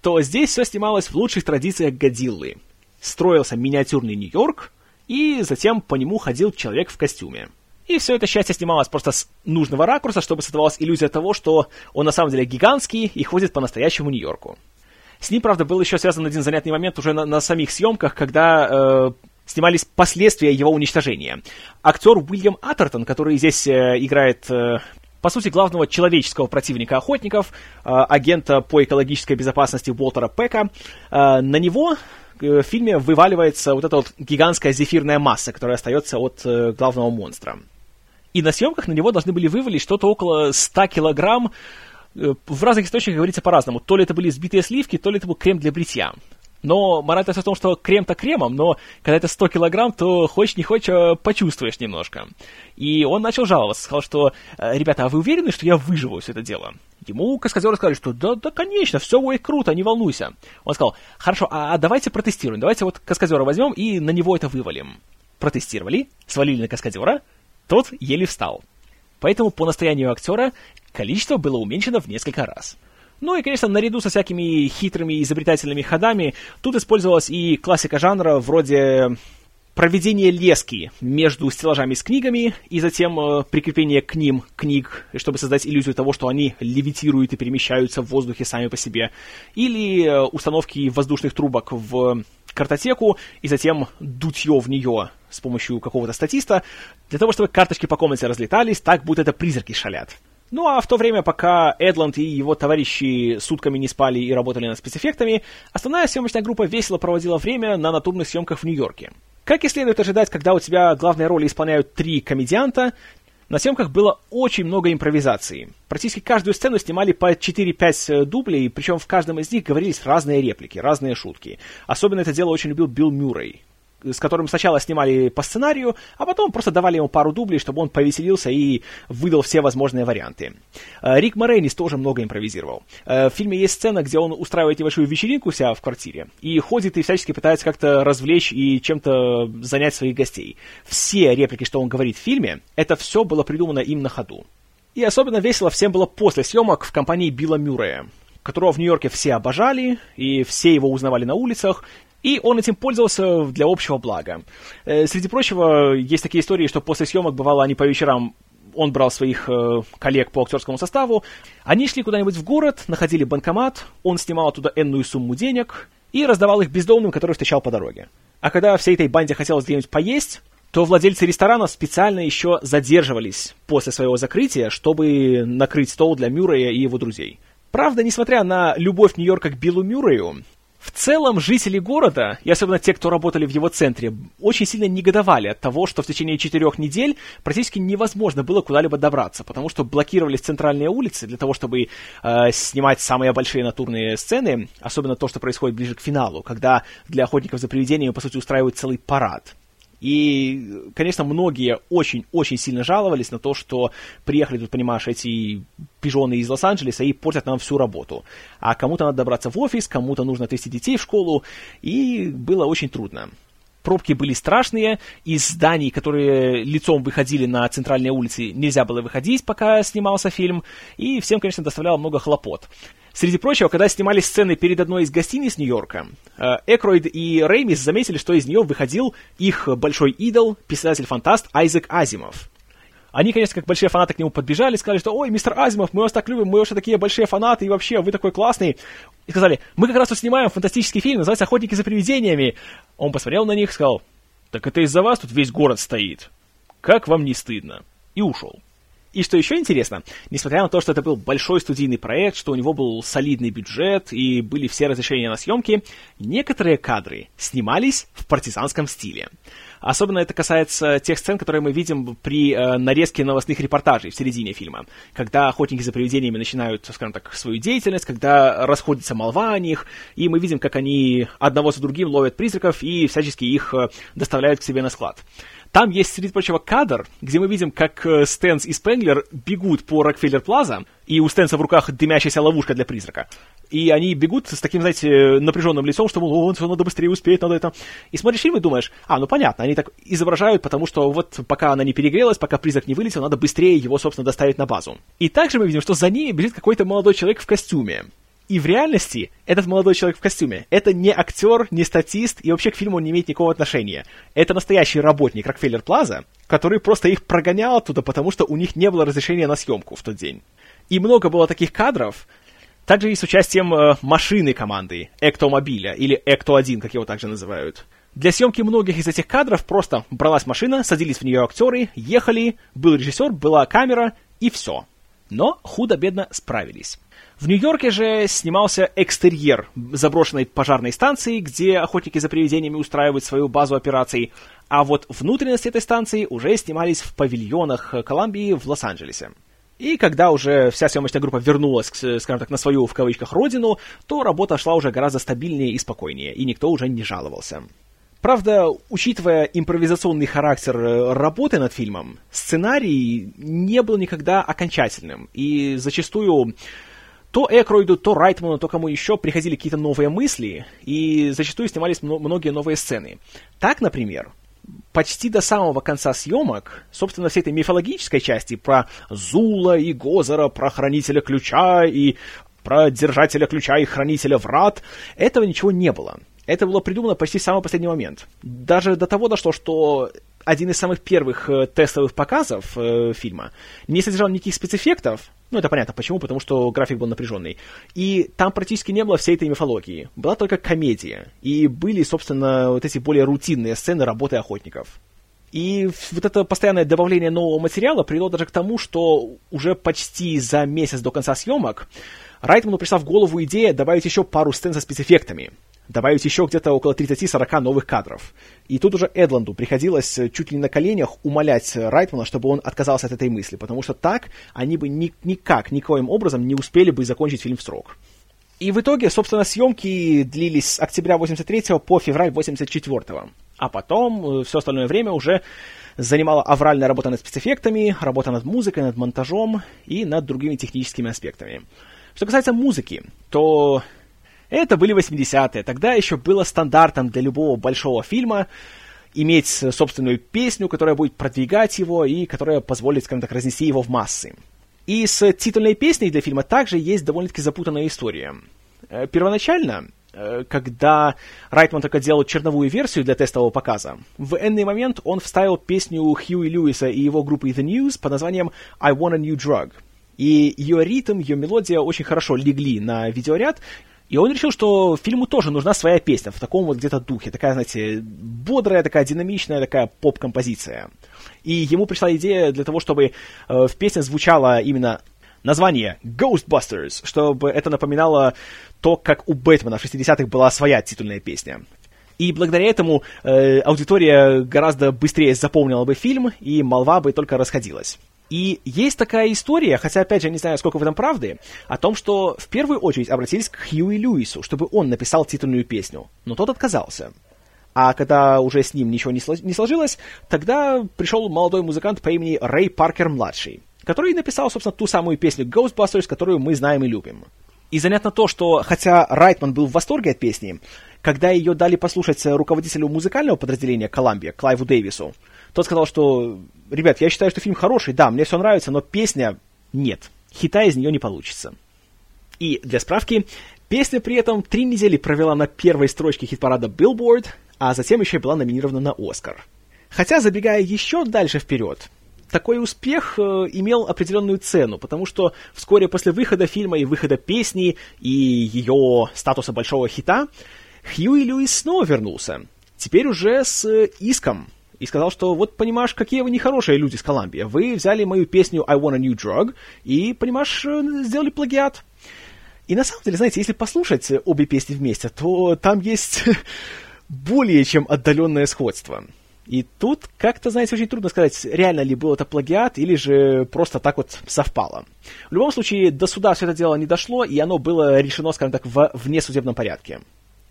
то здесь все снималось в лучших традициях Годиллы — строился миниатюрный Нью-Йорк, и затем по нему ходил человек в костюме. И все это счастье снималось просто с нужного ракурса, чтобы создавалась иллюзия того, что он на самом деле гигантский и ходит по настоящему Нью-Йорку. С ним, правда, был еще связан один занятный момент уже на, на самих съемках, когда э, снимались последствия его уничтожения. Актер Уильям Атертон, который здесь э, играет э, по сути, главного человеческого противника охотников, э, агента по экологической безопасности Уолтера Пека, э, на него в фильме вываливается вот эта вот гигантская зефирная масса, которая остается от э, главного монстра. И на съемках на него должны были вывалить что-то около 100 килограмм. Э, в разных источниках говорится по-разному. То ли это были сбитые сливки, то ли это был крем для бритья. Но мораль в том, что крем-то кремом, но когда это 100 килограмм, то хочешь не хочешь, а почувствуешь немножко. И он начал жаловаться, сказал, что, «Э, ребята, а вы уверены, что я выживу все это дело? Ему каскадеры сказали, что да, да, конечно, все будет круто, не волнуйся. Он сказал, хорошо, а давайте протестируем, давайте вот каскадера возьмем и на него это вывалим. Протестировали, свалили на каскадера, тот еле встал. Поэтому по настоянию актера количество было уменьшено в несколько раз. Ну и, конечно, наряду со всякими хитрыми изобретательными ходами, тут использовалась и классика жанра вроде проведения лески между стеллажами с книгами и затем э, прикрепление к ним книг, чтобы создать иллюзию того, что они левитируют и перемещаются в воздухе сами по себе, или э, установки воздушных трубок в картотеку и затем дутье в нее с помощью какого-то статиста, для того, чтобы карточки по комнате разлетались так, будто это призраки шалят. Ну а в то время, пока Эдланд и его товарищи сутками не спали и работали над спецэффектами, основная съемочная группа весело проводила время на натурных съемках в Нью-Йорке. Как и следует ожидать, когда у тебя главные роли исполняют три комедианта, на съемках было очень много импровизации. Практически каждую сцену снимали по 4-5 дублей, причем в каждом из них говорились разные реплики, разные шутки. Особенно это дело очень любил Билл Мюррей с которым сначала снимали по сценарию, а потом просто давали ему пару дублей, чтобы он повеселился и выдал все возможные варианты. Э, Рик Морейнис тоже много импровизировал. Э, в фильме есть сцена, где он устраивает небольшую вечеринку у себя в квартире и ходит и всячески пытается как-то развлечь и чем-то занять своих гостей. Все реплики, что он говорит в фильме, это все было придумано им на ходу. И особенно весело всем было после съемок в компании Билла Мюррея, которого в Нью-Йорке все обожали, и все его узнавали на улицах, и он этим пользовался для общего блага. Э, среди прочего, есть такие истории, что после съемок, бывало, они по вечерам он брал своих э, коллег по актерскому составу, они шли куда-нибудь в город, находили банкомат, он снимал оттуда энную сумму денег и раздавал их бездомным, которые встречал по дороге. А когда всей этой банде хотелось где-нибудь поесть, то владельцы ресторана специально еще задерживались после своего закрытия, чтобы накрыть стол для Мюррея и его друзей. Правда, несмотря на любовь Нью-Йорка к Биллу Мюррею, в целом, жители города, и особенно те, кто работали в его центре, очень сильно негодовали от того, что в течение четырех недель практически невозможно было куда-либо добраться, потому что блокировались центральные улицы для того, чтобы э, снимать самые большие натурные сцены, особенно то, что происходит ближе к финалу, когда для охотников за привидениями, по сути, устраивают целый парад. И, конечно, многие очень-очень сильно жаловались на то, что приехали тут, понимаешь, эти пижоны из Лос-Анджелеса и портят нам всю работу. А кому-то надо добраться в офис, кому-то нужно отвезти детей в школу, и было очень трудно. Пробки были страшные, из зданий, которые лицом выходили на центральные улицы, нельзя было выходить, пока снимался фильм, и всем, конечно, доставляло много хлопот. Среди прочего, когда снимали сцены перед одной из гостиниц Нью-Йорка, э, Экройд и Реймис заметили, что из нее выходил их большой идол, писатель-фантаст Айзек Азимов. Они, конечно, как большие фанаты к нему подбежали, сказали, что «Ой, мистер Азимов, мы вас так любим, мы вообще такие большие фанаты, и вообще, вы такой классный». И сказали «Мы как раз тут снимаем фантастический фильм, называется «Охотники за привидениями». Он посмотрел на них и сказал «Так это из-за вас тут весь город стоит. Как вам не стыдно?» И ушел. И что еще интересно, несмотря на то, что это был большой студийный проект, что у него был солидный бюджет и были все разрешения на съемки, некоторые кадры снимались в партизанском стиле. Особенно это касается тех сцен, которые мы видим при э, нарезке новостных репортажей в середине фильма. Когда охотники за привидениями начинают, скажем так, свою деятельность, когда расходится молва о них, и мы видим, как они одного за другим ловят призраков и всячески их э, доставляют к себе на склад. Там есть, среди прочего, кадр, где мы видим, как э, Стэнс и Спенглер бегут по Рокфеллер Плаза, и у Стэнса в руках дымящаяся ловушка для призрака. И они бегут с таким, знаете, напряженным лицом, что, мол, он, надо быстрее успеть, надо это. И смотришь фильм и думаешь, а, ну понятно, они так изображают, потому что вот пока она не перегрелась, пока призрак не вылетел, надо быстрее его, собственно, доставить на базу. И также мы видим, что за ними бежит какой-то молодой человек в костюме. И в реальности этот молодой человек в костюме — это не актер, не статист, и вообще к фильму он не имеет никакого отношения. Это настоящий работник Рокфеллер Плаза, который просто их прогонял оттуда, потому что у них не было разрешения на съемку в тот день. И много было таких кадров, Также и с участием э, машины команды, Эктомобиля, или Экто-1, как его также называют. Для съемки многих из этих кадров просто бралась машина, садились в нее актеры, ехали, был режиссер, была камера, и все. Но худо-бедно справились. В Нью-Йорке же снимался экстерьер заброшенной пожарной станции, где охотники за привидениями устраивают свою базу операций, а вот внутренности этой станции уже снимались в павильонах Колумбии в Лос-Анджелесе. И когда уже вся съемочная группа вернулась, скажем так, на свою, в кавычках, родину, то работа шла уже гораздо стабильнее и спокойнее, и никто уже не жаловался. Правда, учитывая импровизационный характер э, работы над фильмом, сценарий не был никогда окончательным, и зачастую то Экройду, то Райтману, то кому еще приходили какие-то новые мысли, и зачастую снимались многие новые сцены. Так, например, почти до самого конца съемок, собственно, всей этой мифологической части про Зула и Гозера, про Хранителя Ключа и про Держателя Ключа и Хранителя Врат, этого ничего не было. Это было придумано почти в самый последний момент. Даже до того дошло, что один из самых первых э, тестовых показов э, фильма не содержал никаких спецэффектов, ну, это понятно, почему, потому что график был напряженный. И там практически не было всей этой мифологии. Была только комедия. И были, собственно, вот эти более рутинные сцены работы охотников. И вот это постоянное добавление нового материала привело даже к тому, что уже почти за месяц до конца съемок Райтману пришла в голову идея добавить еще пару сцен со спецэффектами добавить еще где-то около 30-40 новых кадров. И тут уже Эдланду приходилось э, чуть ли не на коленях умолять Райтмана, чтобы он отказался от этой мысли, потому что так они бы ни, никак, никоим образом не успели бы закончить фильм в срок. И в итоге, собственно, съемки длились с октября 83 по февраль 84 -го. А потом э, все остальное время уже занимала авральная работа над спецэффектами, работа над музыкой, над монтажом и над другими техническими аспектами. Что касается музыки, то это были 80-е. Тогда еще было стандартом для любого большого фильма иметь собственную песню, которая будет продвигать его и которая позволит, скажем так, разнести его в массы. И с титульной песней для фильма также есть довольно-таки запутанная история. Э, первоначально, э, когда Райтман только делал черновую версию для тестового показа, в энный момент он вставил песню Хьюи Льюиса и его группы The News под названием «I Want a New Drug». И ее ритм, ее мелодия очень хорошо легли на видеоряд, и он решил, что фильму тоже нужна своя песня в таком вот где-то духе. Такая, знаете, бодрая, такая динамичная, такая поп-композиция. И ему пришла идея для того, чтобы э, в песне звучало именно название Ghostbusters, чтобы это напоминало то, как у Бэтмена в 60-х была своя титульная песня. И благодаря этому э, аудитория гораздо быстрее запомнила бы фильм, и молва бы только расходилась. И есть такая история, хотя, опять же, не знаю, сколько в этом правды, о том, что в первую очередь обратились к Хьюи Льюису, чтобы он написал титульную песню, но тот отказался. А когда уже с ним ничего не сложилось, тогда пришел молодой музыкант по имени Рэй Паркер-младший, который написал, собственно, ту самую песню Ghostbusters, которую мы знаем и любим. И занятно то, что хотя Райтман был в восторге от песни, когда ее дали послушать руководителю музыкального подразделения Columbia, Клайву Дэвису, тот сказал, что, ребят, я считаю, что фильм хороший, да, мне все нравится, но песня нет. Хита из нее не получится. И для справки, песня при этом три недели провела на первой строчке хит-парада Billboard, а затем еще была номинирована на Оскар. Хотя, забегая еще дальше вперед, такой успех э, имел определенную цену, потому что вскоре после выхода фильма и выхода песни и ее статуса большого хита, Хьюи Льюис снова вернулся. Теперь уже с иском и сказал, что вот, понимаешь, какие вы нехорошие люди с Колумбии. Вы взяли мою песню I Want a New Drug и, понимаешь, э, сделали плагиат. И на самом деле, знаете, если послушать обе песни вместе, то там есть более чем отдаленное сходство. И тут как-то, знаете, очень трудно сказать, реально ли был это плагиат или же просто так вот совпало. В любом случае, до суда все это дело не дошло, и оно было решено, скажем так, в внесудебном порядке.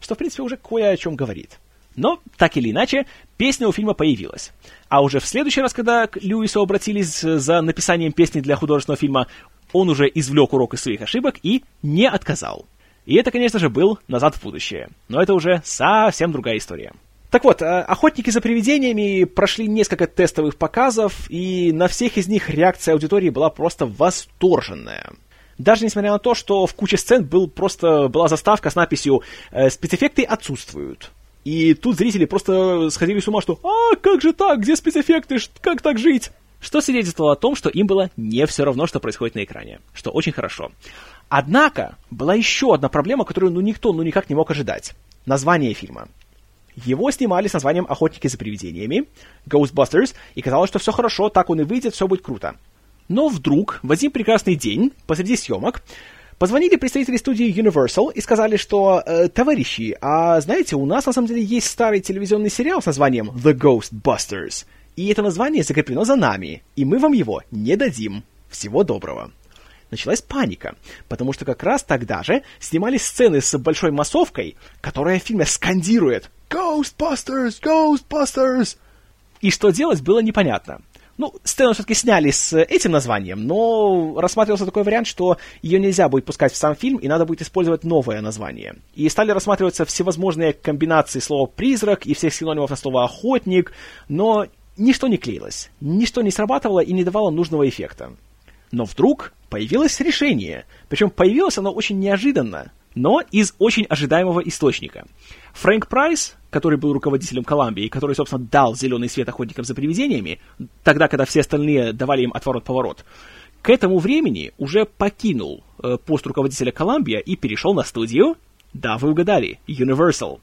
Что, в принципе, уже кое о чем говорит. Но, так или иначе, песня у фильма появилась. А уже в следующий раз, когда к Льюису обратились за написанием песни для художественного фильма, он уже извлек урок из своих ошибок и не отказал. И это, конечно же, был «Назад в будущее». Но это уже совсем другая история. Так вот, э, «Охотники за привидениями» прошли несколько тестовых показов, и на всех из них реакция аудитории была просто восторженная. Даже несмотря на то, что в куче сцен был просто, была заставка с надписью «Э, «Спецэффекты отсутствуют». И тут зрители просто сходили с ума, что «А, как же так? Где спецэффекты? Как так жить?» Что свидетельствовало о том, что им было не все равно, что происходит на экране. Что очень хорошо. Однако, была еще одна проблема, которую ну никто ну никак не мог ожидать. Название фильма. Его снимали с названием «Охотники за привидениями», Ghostbusters, и казалось, что все хорошо, так он и выйдет, все будет круто. Но вдруг, в один прекрасный день, посреди съемок, позвонили представители студии Universal и сказали, что, э, товарищи, а знаете, у нас на самом деле есть старый телевизионный сериал с названием The Ghostbusters, и это название закреплено за нами, и мы вам его не дадим. Всего доброго началась паника, потому что как раз тогда же снимались сцены с большой массовкой, которая в фильме скандирует «Ghostbusters! Ghostbusters!» И что делать, было непонятно. Ну, сцену все-таки сняли с этим названием, но рассматривался такой вариант, что ее нельзя будет пускать в сам фильм, и надо будет использовать новое название. И стали рассматриваться всевозможные комбинации слова «призрак» и всех синонимов на слово «охотник», но ничто не клеилось, ничто не срабатывало и не давало нужного эффекта. Но вдруг появилось решение, причем появилось оно очень неожиданно, но из очень ожидаемого источника. Фрэнк Прайс, который был руководителем Колумбии, который, собственно, дал зеленый свет охотникам за привидениями, тогда, когда все остальные давали им отворот-поворот, к этому времени уже покинул э, пост руководителя Колумбия и перешел на студию, да, вы угадали, Universal.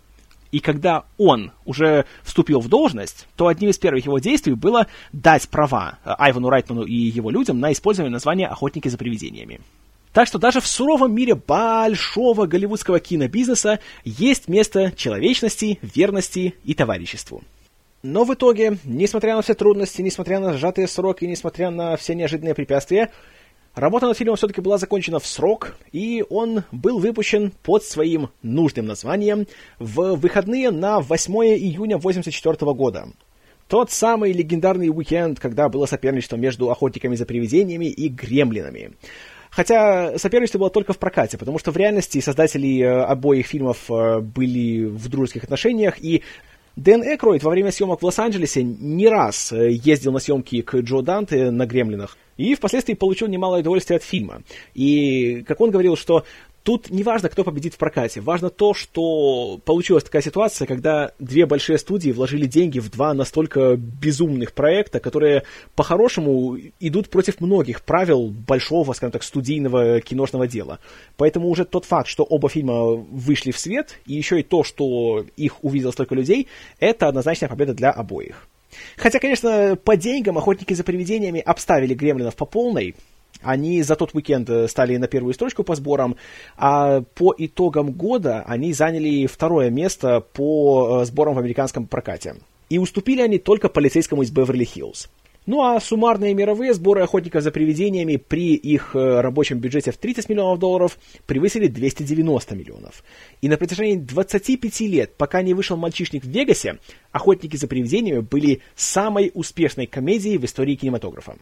И когда он уже вступил в должность, то одним из первых его действий было дать права э, Айвану Райтману и его людям на использование названия «Охотники за привидениями». Так что даже в суровом мире большого голливудского кинобизнеса есть место человечности, верности и товариществу. Но в итоге, несмотря на все трудности, несмотря на сжатые сроки, несмотря на все неожиданные препятствия, работа над фильмом все-таки была закончена в срок, и он был выпущен под своим нужным названием в выходные на 8 июня 1984 года. Тот самый легендарный уикенд, когда было соперничество между охотниками за привидениями и гремлинами. Хотя соперничество было только в прокате, потому что в реальности создатели э, обоих фильмов э, были в дружеских отношениях, и Дэн Экройд во время съемок в Лос-Анджелесе не раз э, ездил на съемки к Джо Данте на «Гремлинах», и впоследствии получил немалое удовольствие от фильма. И, как он говорил, что Тут не важно, кто победит в прокате. Важно то, что получилась такая ситуация, когда две большие студии вложили деньги в два настолько безумных проекта, которые по-хорошему идут против многих правил большого, скажем так, студийного киношного дела. Поэтому уже тот факт, что оба фильма вышли в свет, и еще и то, что их увидело столько людей, это однозначная победа для обоих. Хотя, конечно, по деньгам охотники за привидениями обставили гремлинов по полной, они за тот уикенд э, стали на первую строчку по сборам, а по итогам года они заняли второе место по э, сборам в американском прокате. И уступили они только полицейскому из Беверли-Хиллз. Ну а суммарные мировые сборы охотников за привидениями при их э, рабочем бюджете в 30 миллионов долларов превысили 290 миллионов. И на протяжении 25 лет, пока не вышел «Мальчишник в Вегасе», охотники за привидениями были самой успешной комедией в истории кинематографа.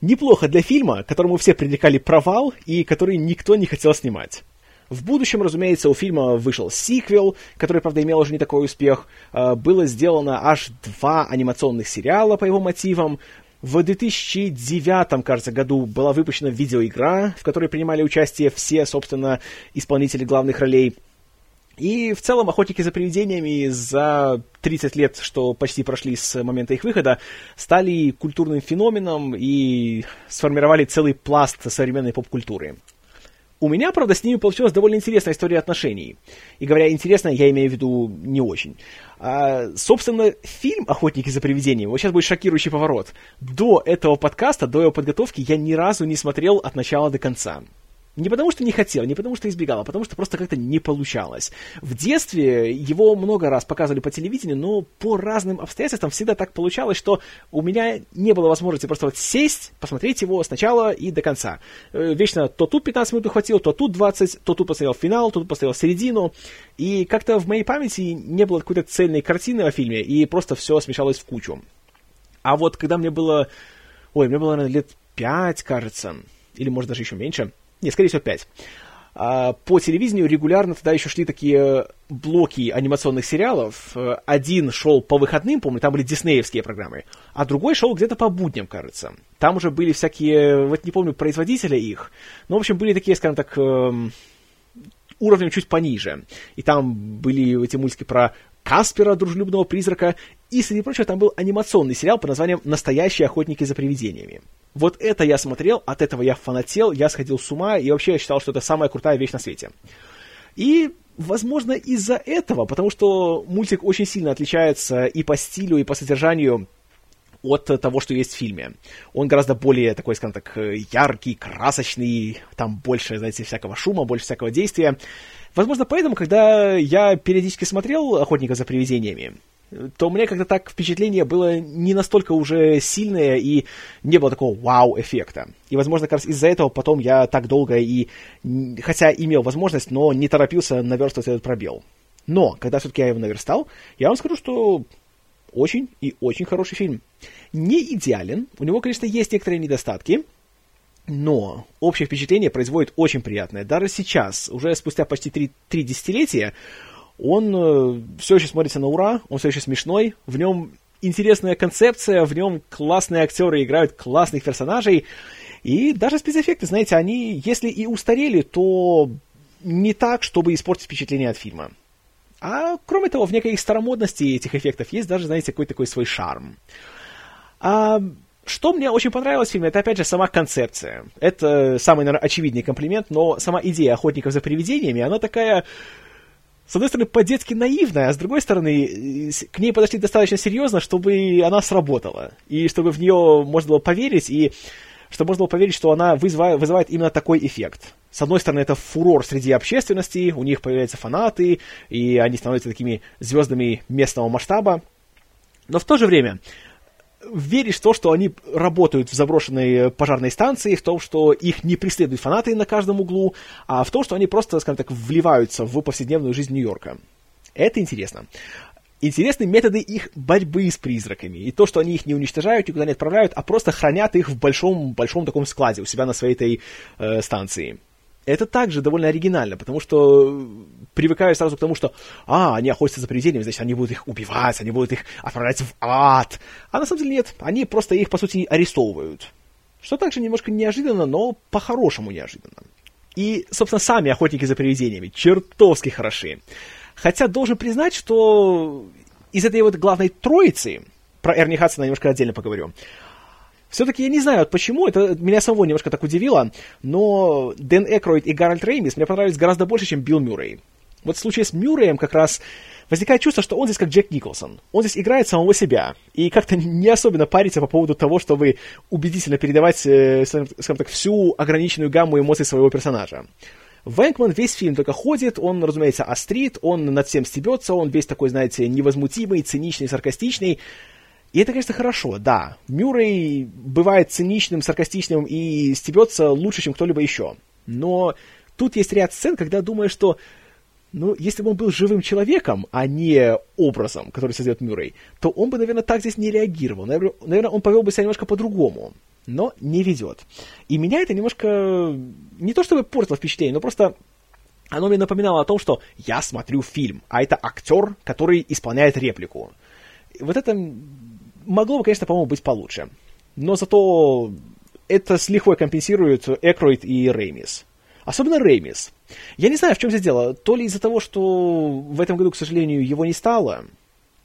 Неплохо для фильма, которому все предрекали провал и который никто не хотел снимать. В будущем, разумеется, у фильма вышел сиквел, который, правда, имел уже не такой успех. А, было сделано аж два анимационных сериала по его мотивам. В 2009, кажется, году была выпущена видеоигра, в которой принимали участие все, собственно, исполнители главных ролей. И в целом «Охотники за привидениями» за 30 лет, что почти прошли с момента их выхода, стали культурным феноменом и сформировали целый пласт современной поп-культуры. У меня, правда, с ними получилась довольно интересная история отношений. И говоря интересно, я имею в виду не очень. А, собственно, фильм «Охотники за привидениями», вот сейчас будет шокирующий поворот. До этого подкаста, до его подготовки я ни разу не смотрел от начала до конца. Не потому, что не хотел, не потому, что избегал, а потому, что просто как-то не получалось. В детстве его много раз показывали по телевидению, но по разным обстоятельствам всегда так получалось, что у меня не было возможности просто вот сесть, посмотреть его сначала и до конца. Э, вечно то тут 15 минут ухватил, то тут 20, то тут посмотрел финал, то тут посмотрел середину. И как-то в моей памяти не было какой-то цельной картины о фильме, и просто все смешалось в кучу. А вот когда мне было... Ой, мне было, наверное, лет 5, кажется, или может даже еще меньше – не, скорее всего, 5. А, по телевидению регулярно тогда еще шли такие блоки анимационных сериалов. Один шел по выходным, помню, там были диснеевские программы, а другой шел где-то по будням, кажется. Там уже были всякие, вот не помню, производителя их, но, в общем, были такие, скажем так, эм, уровнем чуть пониже. И там были эти мультики про Каспера, дружелюбного призрака, и, среди прочего, там был анимационный сериал под названием «Настоящие охотники за привидениями». Вот это я смотрел, от этого я фанател, я сходил с ума, и вообще я считал, что это самая крутая вещь на свете. И, возможно, из-за этого, потому что мультик очень сильно отличается и по стилю, и по содержанию от того, что есть в фильме. Он гораздо более такой, скажем так, яркий, красочный, там больше, знаете, всякого шума, больше всякого действия. Возможно, поэтому, когда я периодически смотрел «Охотника за привидениями», то у меня как-то так впечатление было не настолько уже сильное и не было такого вау-эффекта. И, возможно, как раз из-за этого потом я так долго и, хотя имел возможность, но не торопился наверстывать этот пробел. Но, когда все-таки я его наверстал, я вам скажу, что очень и очень хороший фильм. Не идеален, у него, конечно, есть некоторые недостатки, но общее впечатление производит очень приятное. Даже сейчас, уже спустя почти три, три десятилетия, он э, все еще смотрится на ура, он все еще смешной, в нем интересная концепция, в нем классные актеры играют классных персонажей, и даже спецэффекты, знаете, они, если и устарели, то не так, чтобы испортить впечатление от фильма. А кроме того, в некой старомодности этих эффектов есть даже, знаете, какой-то такой свой шарм. А, что мне очень понравилось в фильме, это, опять же, сама концепция. Это самый, наверное, очевидный комплимент, но сама идея охотников за привидениями, она такая с одной стороны, по-детски наивная, а с другой стороны, к ней подошли достаточно серьезно, чтобы она сработала, и чтобы в нее можно было поверить, и чтобы можно было поверить, что она вызывает, вызывает именно такой эффект. С одной стороны, это фурор среди общественности, у них появляются фанаты, и они становятся такими звездами местного масштаба. Но в то же время, веришь в то, что они работают в заброшенной пожарной станции, в том, что их не преследуют фанаты на каждом углу, а в том, что они просто, скажем так, вливаются в повседневную жизнь Нью-Йорка. Это интересно. Интересны методы их борьбы с призраками. И то, что они их не уничтожают, никуда не отправляют, а просто хранят их в большом-большом таком складе у себя на своей этой э, станции это также довольно оригинально, потому что привыкаешь сразу к тому, что, а, они охотятся за привидениями, значит, они будут их убивать, они будут их отправлять в ад. А на самом деле нет, они просто их, по сути, арестовывают. Что также немножко неожиданно, но по-хорошему неожиданно. И, собственно, сами охотники за привидениями чертовски хороши. Хотя должен признать, что из этой вот главной троицы, про Эрни Хадсона немножко отдельно поговорю, все-таки я не знаю, почему, это меня самого немножко так удивило, но Дэн Экройд и Гарольд Реймис мне понравились гораздо больше, чем Билл Мюррей. Вот в случае с Мюрреем как раз возникает чувство, что он здесь как Джек Николсон. Он здесь играет самого себя. И как-то не особенно парится по поводу того, чтобы убедительно передавать, э, скажем так, всю ограниченную гамму эмоций своего персонажа. Вэнкман весь фильм только ходит, он, разумеется, острит, он над всем стебется, он весь такой, знаете, невозмутимый, циничный, саркастичный. И это, конечно, хорошо, да. Мюррей бывает циничным, саркастичным и стебется лучше, чем кто-либо еще. Но тут есть ряд сцен, когда думаешь, что ну, если бы он был живым человеком, а не образом, который создает Мюррей, то он бы, наверное, так здесь не реагировал. Наверное, он повел бы себя немножко по-другому. Но не ведет. И меня это немножко не то чтобы портило впечатление, но просто оно мне напоминало о том, что я смотрю фильм, а это актер, который исполняет реплику. Вот это могло бы, конечно, по-моему, быть получше. Но зато это с лихвой компенсируют Экроид и Реймис. Особенно Реймис. Я не знаю, в чем здесь дело. То ли из-за того, что в этом году, к сожалению, его не стало,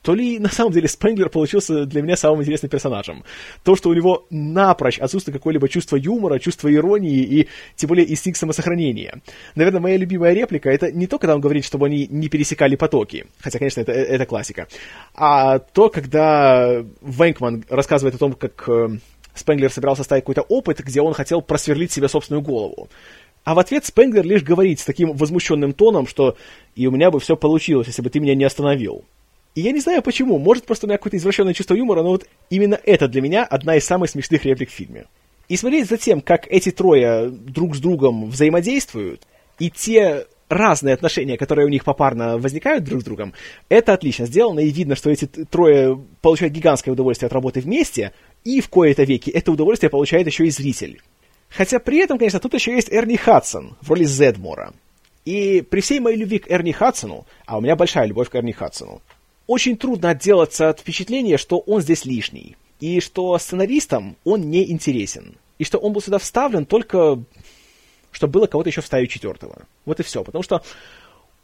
то ли на самом деле Спенглер получился для меня самым интересным персонажем. То, что у него напрочь отсутствует какое-либо чувство юмора, чувство иронии и тем более инстинкт самосохранения. Наверное, моя любимая реплика это не то, когда он говорит, чтобы они не пересекали потоки, хотя, конечно, это, это классика, а то, когда Венкман рассказывает о том, как э, Спенглер собирался ставить какой-то опыт, где он хотел просверлить себе собственную голову. А в ответ Спенглер лишь говорит с таким возмущенным тоном, что «и у меня бы все получилось, если бы ты меня не остановил». И я не знаю почему, может просто у меня какое-то извращенное чувство юмора, но вот именно это для меня одна из самых смешных реплик в фильме. И смотреть за тем, как эти трое друг с другом взаимодействуют, и те разные отношения, которые у них попарно возникают друг с другом, это отлично сделано, и видно, что эти трое получают гигантское удовольствие от работы вместе, и в кои-то веки это удовольствие получает еще и зритель. Хотя при этом, конечно, тут еще есть Эрни Хадсон в роли Зедмора. И при всей моей любви к Эрни Хадсону, а у меня большая любовь к Эрни Хадсону, очень трудно отделаться от впечатления, что он здесь лишний, и что сценаристам он не интересен, и что он был сюда вставлен только, чтобы было кого-то еще вставить четвертого. Вот и все, потому что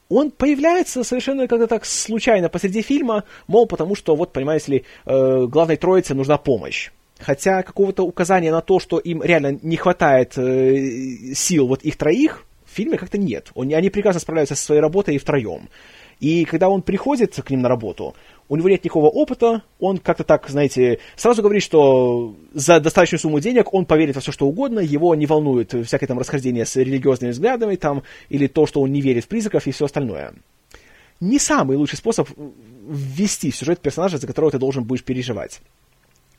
он появляется совершенно как-то так случайно посреди фильма, мол, потому что, вот, понимаете ли, э, главной троице нужна помощь. хотя какого-то указания на то, что им реально не хватает э, сил вот их троих, в фильме как-то нет. Он, они прекрасно справляются со своей работой и втроем. И когда он приходит к ним на работу, у него нет никакого опыта, он как-то так, знаете, сразу говорит, что за достаточную сумму денег он поверит во все, что угодно, его не волнует всякое там расхождение с религиозными взглядами там, или то, что он не верит в призраков и все остальное. Не самый лучший способ ввести в сюжет персонажа, за которого ты должен будешь переживать.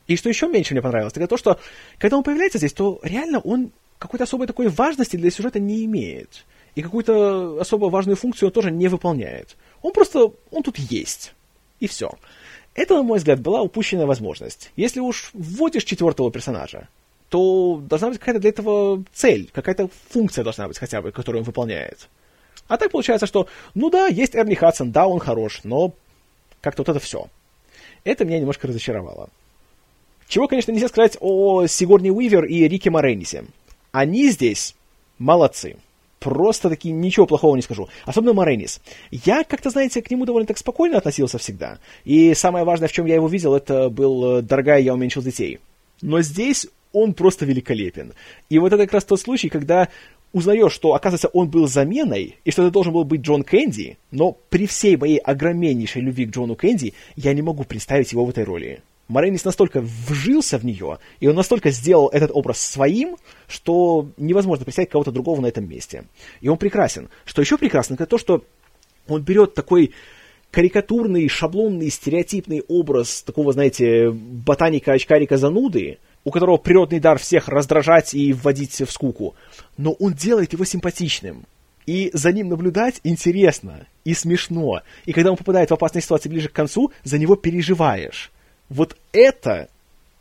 И что еще меньше мне понравилось, это то, что когда он появляется здесь, то реально он какой-то особой такой важности для сюжета не имеет. И какую-то особо важную функцию он тоже не выполняет. Он просто, он тут есть. И все. Это, на мой взгляд, была упущенная возможность. Если уж вводишь четвертого персонажа, то должна быть какая-то для этого цель, какая-то функция должна быть хотя бы, которую он выполняет. А так получается, что, ну да, есть Эрни Хадсон, да, он хорош, но как-то вот это все. Это меня немножко разочаровало. Чего, конечно, нельзя сказать о Сигорни Уивер и Рике Моренисе. Они здесь молодцы просто таки ничего плохого не скажу. Особенно Моренис. Я как-то, знаете, к нему довольно так спокойно относился всегда. И самое важное, в чем я его видел, это был э, «Дорогая, я уменьшил детей». Но здесь он просто великолепен. И вот это как раз тот случай, когда узнаешь, что, оказывается, он был заменой, и что это должен был быть Джон Кэнди, но при всей моей огромнейшей любви к Джону Кэнди я не могу представить его в этой роли. Моренис настолько вжился в нее, и он настолько сделал этот образ своим, что невозможно представить кого-то другого на этом месте. И он прекрасен. Что еще прекрасно, это то, что он берет такой карикатурный, шаблонный, стереотипный образ такого, знаете, ботаника-очкарика-зануды, у которого природный дар всех раздражать и вводить в скуку, но он делает его симпатичным. И за ним наблюдать интересно и смешно. И когда он попадает в опасные ситуации ближе к концу, за него переживаешь. Вот это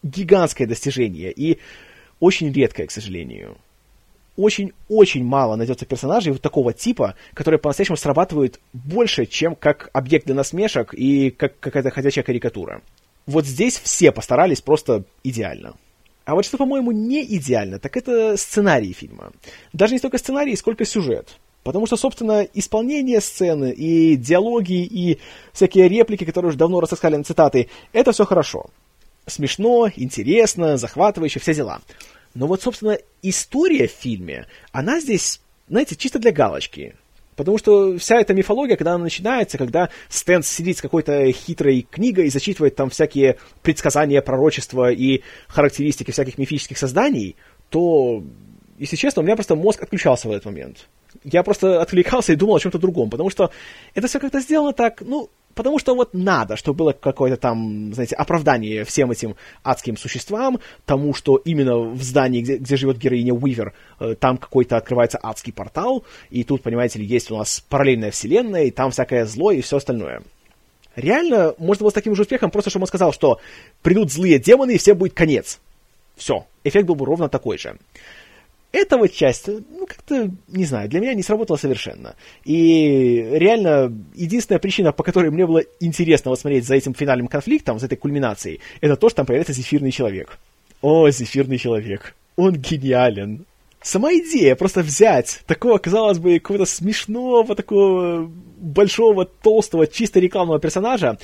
гигантское достижение и очень редкое, к сожалению. Очень-очень мало найдется персонажей вот такого типа, которые по-настоящему срабатывают больше, чем как объект для насмешек и как какая-то ходячая карикатура. Вот здесь все постарались просто идеально. А вот что, по-моему, не идеально, так это сценарий фильма. Даже не столько сценарий, сколько сюжет. Потому что, собственно, исполнение сцены и диалоги, и всякие реплики, которые уже давно рассказали на цитаты, это все хорошо. Смешно, интересно, захватывающе, все дела. Но вот, собственно, история в фильме, она здесь, знаете, чисто для галочки. Потому что вся эта мифология, когда она начинается, когда Стэн сидит с какой-то хитрой книгой и зачитывает там всякие предсказания, пророчества и характеристики всяких мифических созданий, то, если честно, у меня просто мозг отключался в этот момент я просто отвлекался и думал о чем-то другом, потому что это все как-то сделано так, ну, потому что вот надо, чтобы было какое-то там, знаете, оправдание всем этим адским существам, тому, что именно в здании, где, где живет героиня Уивер, э, там какой-то открывается адский портал, и тут, понимаете ли, есть у нас параллельная вселенная, и там всякое зло и все остальное. Реально, можно было с таким же успехом, просто чтобы он сказал, что придут злые демоны, и всем будет конец. Все, эффект был бы ровно такой же эта вот часть, ну, как-то, не знаю, для меня не сработала совершенно. И реально, единственная причина, по которой мне было интересно вот смотреть за этим финальным конфликтом, за этой кульминацией, это то, что там появляется зефирный человек. О, зефирный человек. Он гениален. Сама идея просто взять такого, казалось бы, какого-то смешного, такого большого, толстого, чисто рекламного персонажа,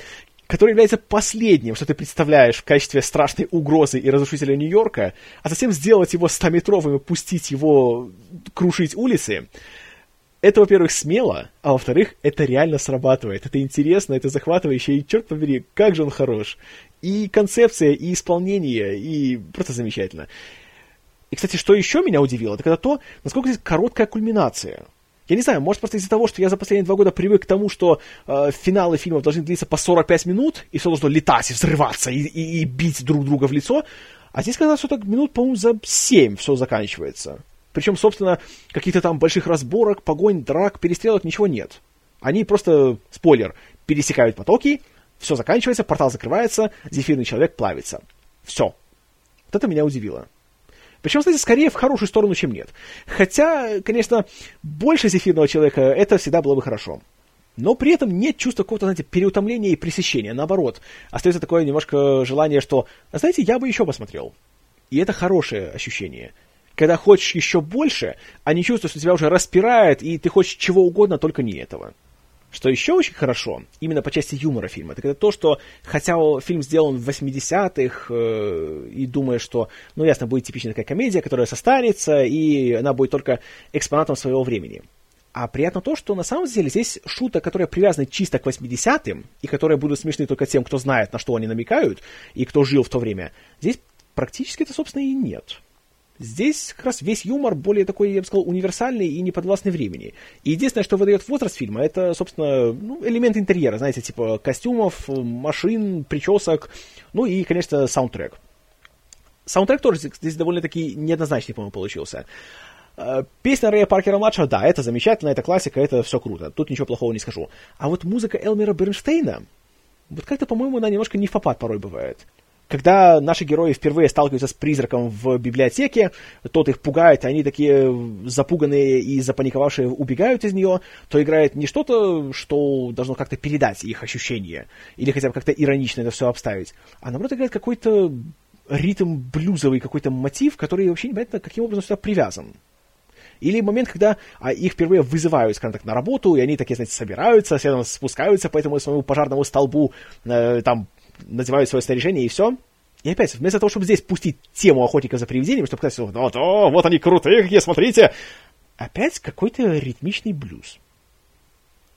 который является последним, что ты представляешь в качестве страшной угрозы и разрушителя Нью-Йорка, а затем сделать его 100-метровым и пустить его крушить улицы, это, во-первых, смело, а во-вторых, это реально срабатывает. Это интересно, это захватывающе, и черт побери, как же он хорош. И концепция, и исполнение, и просто замечательно. И, кстати, что еще меня удивило, это то, насколько здесь короткая кульминация. Я не знаю, может просто из-за того, что я за последние два года привык к тому, что э, финалы фильмов должны длиться по 45 минут, и все должно летать и взрываться, и, и, и бить друг друга в лицо. А здесь, когда все так минут, по-моему, за 7 все заканчивается. Причем, собственно, каких-то там больших разборок, погонь, драк, перестрелок, ничего нет. Они просто, спойлер, пересекают потоки, все заканчивается, портал закрывается, зефирный человек плавится. Все. Вот это меня удивило. Причем, кстати, скорее в хорошую сторону, чем нет. Хотя, конечно, больше зефирного человека это всегда было бы хорошо. Но при этом нет чувства какого-то, знаете, переутомления и пресыщения. Наоборот, остается такое немножко желание, что, знаете, я бы еще посмотрел. И это хорошее ощущение. Когда хочешь еще больше, а не чувствуешь, что тебя уже распирает, и ты хочешь чего угодно, только не этого. Что еще очень хорошо, именно по части юмора фильма, так это то, что хотя фильм сделан в 80-х, э, и думая, что, ну, ясно, будет типичная такая комедия, которая состарится, и она будет только экспонатом своего времени. А приятно то, что на самом деле здесь шуток, которые привязаны чисто к 80-м, и которые будут смешны только тем, кто знает, на что они намекают, и кто жил в то время, здесь практически это, собственно, и нет. Здесь как раз весь юмор более такой, я бы сказал, универсальный и неподвластный времени. И единственное, что выдает возраст фильма, это, собственно, ну, элемент интерьера, знаете, типа костюмов, машин, причесок, ну и, конечно, саундтрек. Саундтрек тоже здесь довольно-таки неоднозначный, по-моему, получился. Э, песня Рэя Паркера-младшего, да, это замечательно, это классика, это все круто, тут ничего плохого не скажу. А вот музыка Элмера Бернштейна, вот как-то, по-моему, она немножко не в попад порой бывает. Когда наши герои впервые сталкиваются с призраком в библиотеке, тот их пугает, они такие запуганные и запаниковавшие убегают из нее, то играет не что-то, что должно как-то передать их ощущения, или хотя бы как-то иронично это все обставить, а наоборот играет какой-то ритм блюзовый, какой-то мотив, который вообще непонятно каким образом сюда привязан. Или момент, когда а, их впервые вызывают, скажем так, на работу, и они такие, знаете, собираются, следом спускаются по этому своему пожарному столбу, э, там надевают свое снаряжение и все. И опять, вместо того, чтобы здесь пустить тему охотников за привидениями, чтобы сказать, вот, о, вот они крутые какие, смотрите, опять какой-то ритмичный блюз.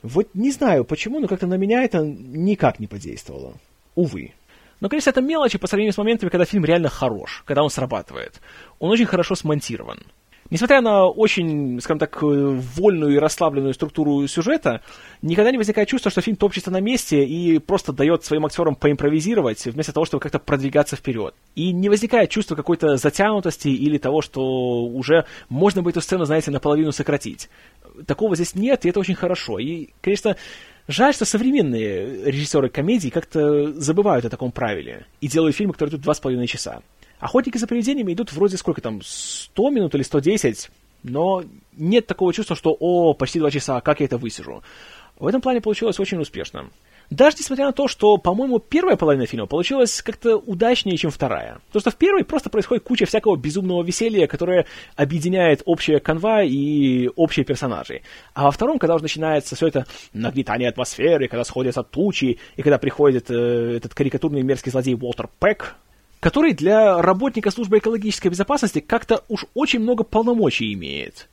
Вот не знаю почему, но как-то на меня это никак не подействовало. Увы. Но, конечно, это мелочи по сравнению с моментами, когда фильм реально хорош, когда он срабатывает. Он очень хорошо смонтирован. Несмотря на очень, скажем так, вольную и расслабленную структуру сюжета, никогда не возникает чувство, что фильм топчется на месте и просто дает своим актерам поимпровизировать, вместо того, чтобы как-то продвигаться вперед. И не возникает чувства какой-то затянутости или того, что уже можно бы эту сцену, знаете, наполовину сократить. Такого здесь нет, и это очень хорошо. И, конечно, Жаль, что современные режиссеры комедий как-то забывают о таком правиле и делают фильмы, которые идут два с половиной часа. Охотники за привидениями идут вроде сколько там, 100 минут или 110, но нет такого чувства, что «О, почти два часа, как я это высижу». В этом плане получилось очень успешно. Даже несмотря на то, что, по-моему, первая половина фильма получилась как-то удачнее, чем вторая. Потому что в первой просто происходит куча всякого безумного веселья, которое объединяет общая канва и общие персонажи. А во втором, когда уже начинается все это нагнетание атмосферы, когда сходятся тучи, и когда приходит э, этот карикатурный мерзкий злодей Уолтер Пэк, который для работника службы экологической безопасности как-то уж очень много полномочий имеет.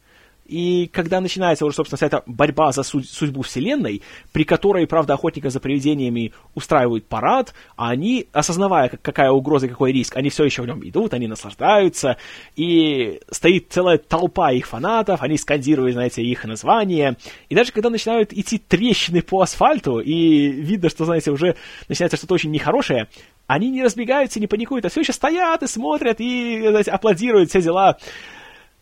И когда начинается уже, собственно, вся эта борьба за судьбу Вселенной, при которой, правда, охотников за привидениями устраивают парад, а они, осознавая, какая угроза и какой риск, они все еще в нем идут, они наслаждаются, и стоит целая толпа их фанатов, они скандируют, знаете, их название, и даже когда начинают идти трещины по асфальту, и видно, что, знаете, уже начинается что-то очень нехорошее, они не разбегаются, не паникуют, а все еще стоят и смотрят, и знаете, аплодируют, все дела.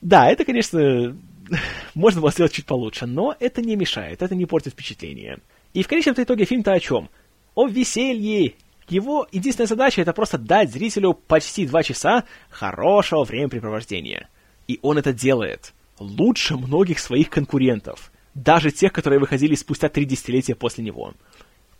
Да, это, конечно, можно было сделать чуть получше, но это не мешает, это не портит впечатление. И в конечном итоге фильм-то о чем? О веселье! Его единственная задача это просто дать зрителю почти два часа хорошего времяпрепровождения. И он это делает лучше многих своих конкурентов, даже тех, которые выходили спустя три десятилетия после него.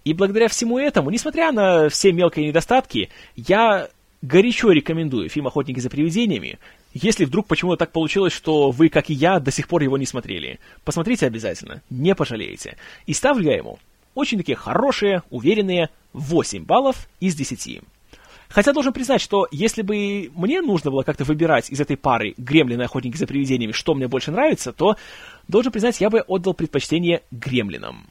И благодаря всему этому, несмотря на все мелкие недостатки, я горячо рекомендую фильм «Охотники за привидениями», если вдруг почему-то так получилось, что вы, как и я, до сих пор его не смотрели. Посмотрите обязательно, не пожалеете. И ставлю я ему очень такие хорошие, уверенные 8 баллов из 10. Хотя должен признать, что если бы мне нужно было как-то выбирать из этой пары Гремлины Охотники за привидениями, что мне больше нравится, то, должен признать, я бы отдал предпочтение Гремлинам.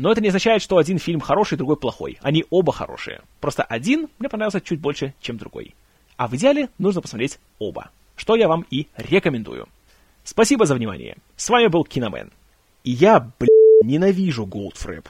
Но это не означает, что один фильм хороший, другой плохой. Они оба хорошие. Просто один мне понравился чуть больше, чем другой. А в идеале нужно посмотреть оба. Что я вам и рекомендую. Спасибо за внимание. С вами был Киномен. И я, блядь, ненавижу Голдфрэп.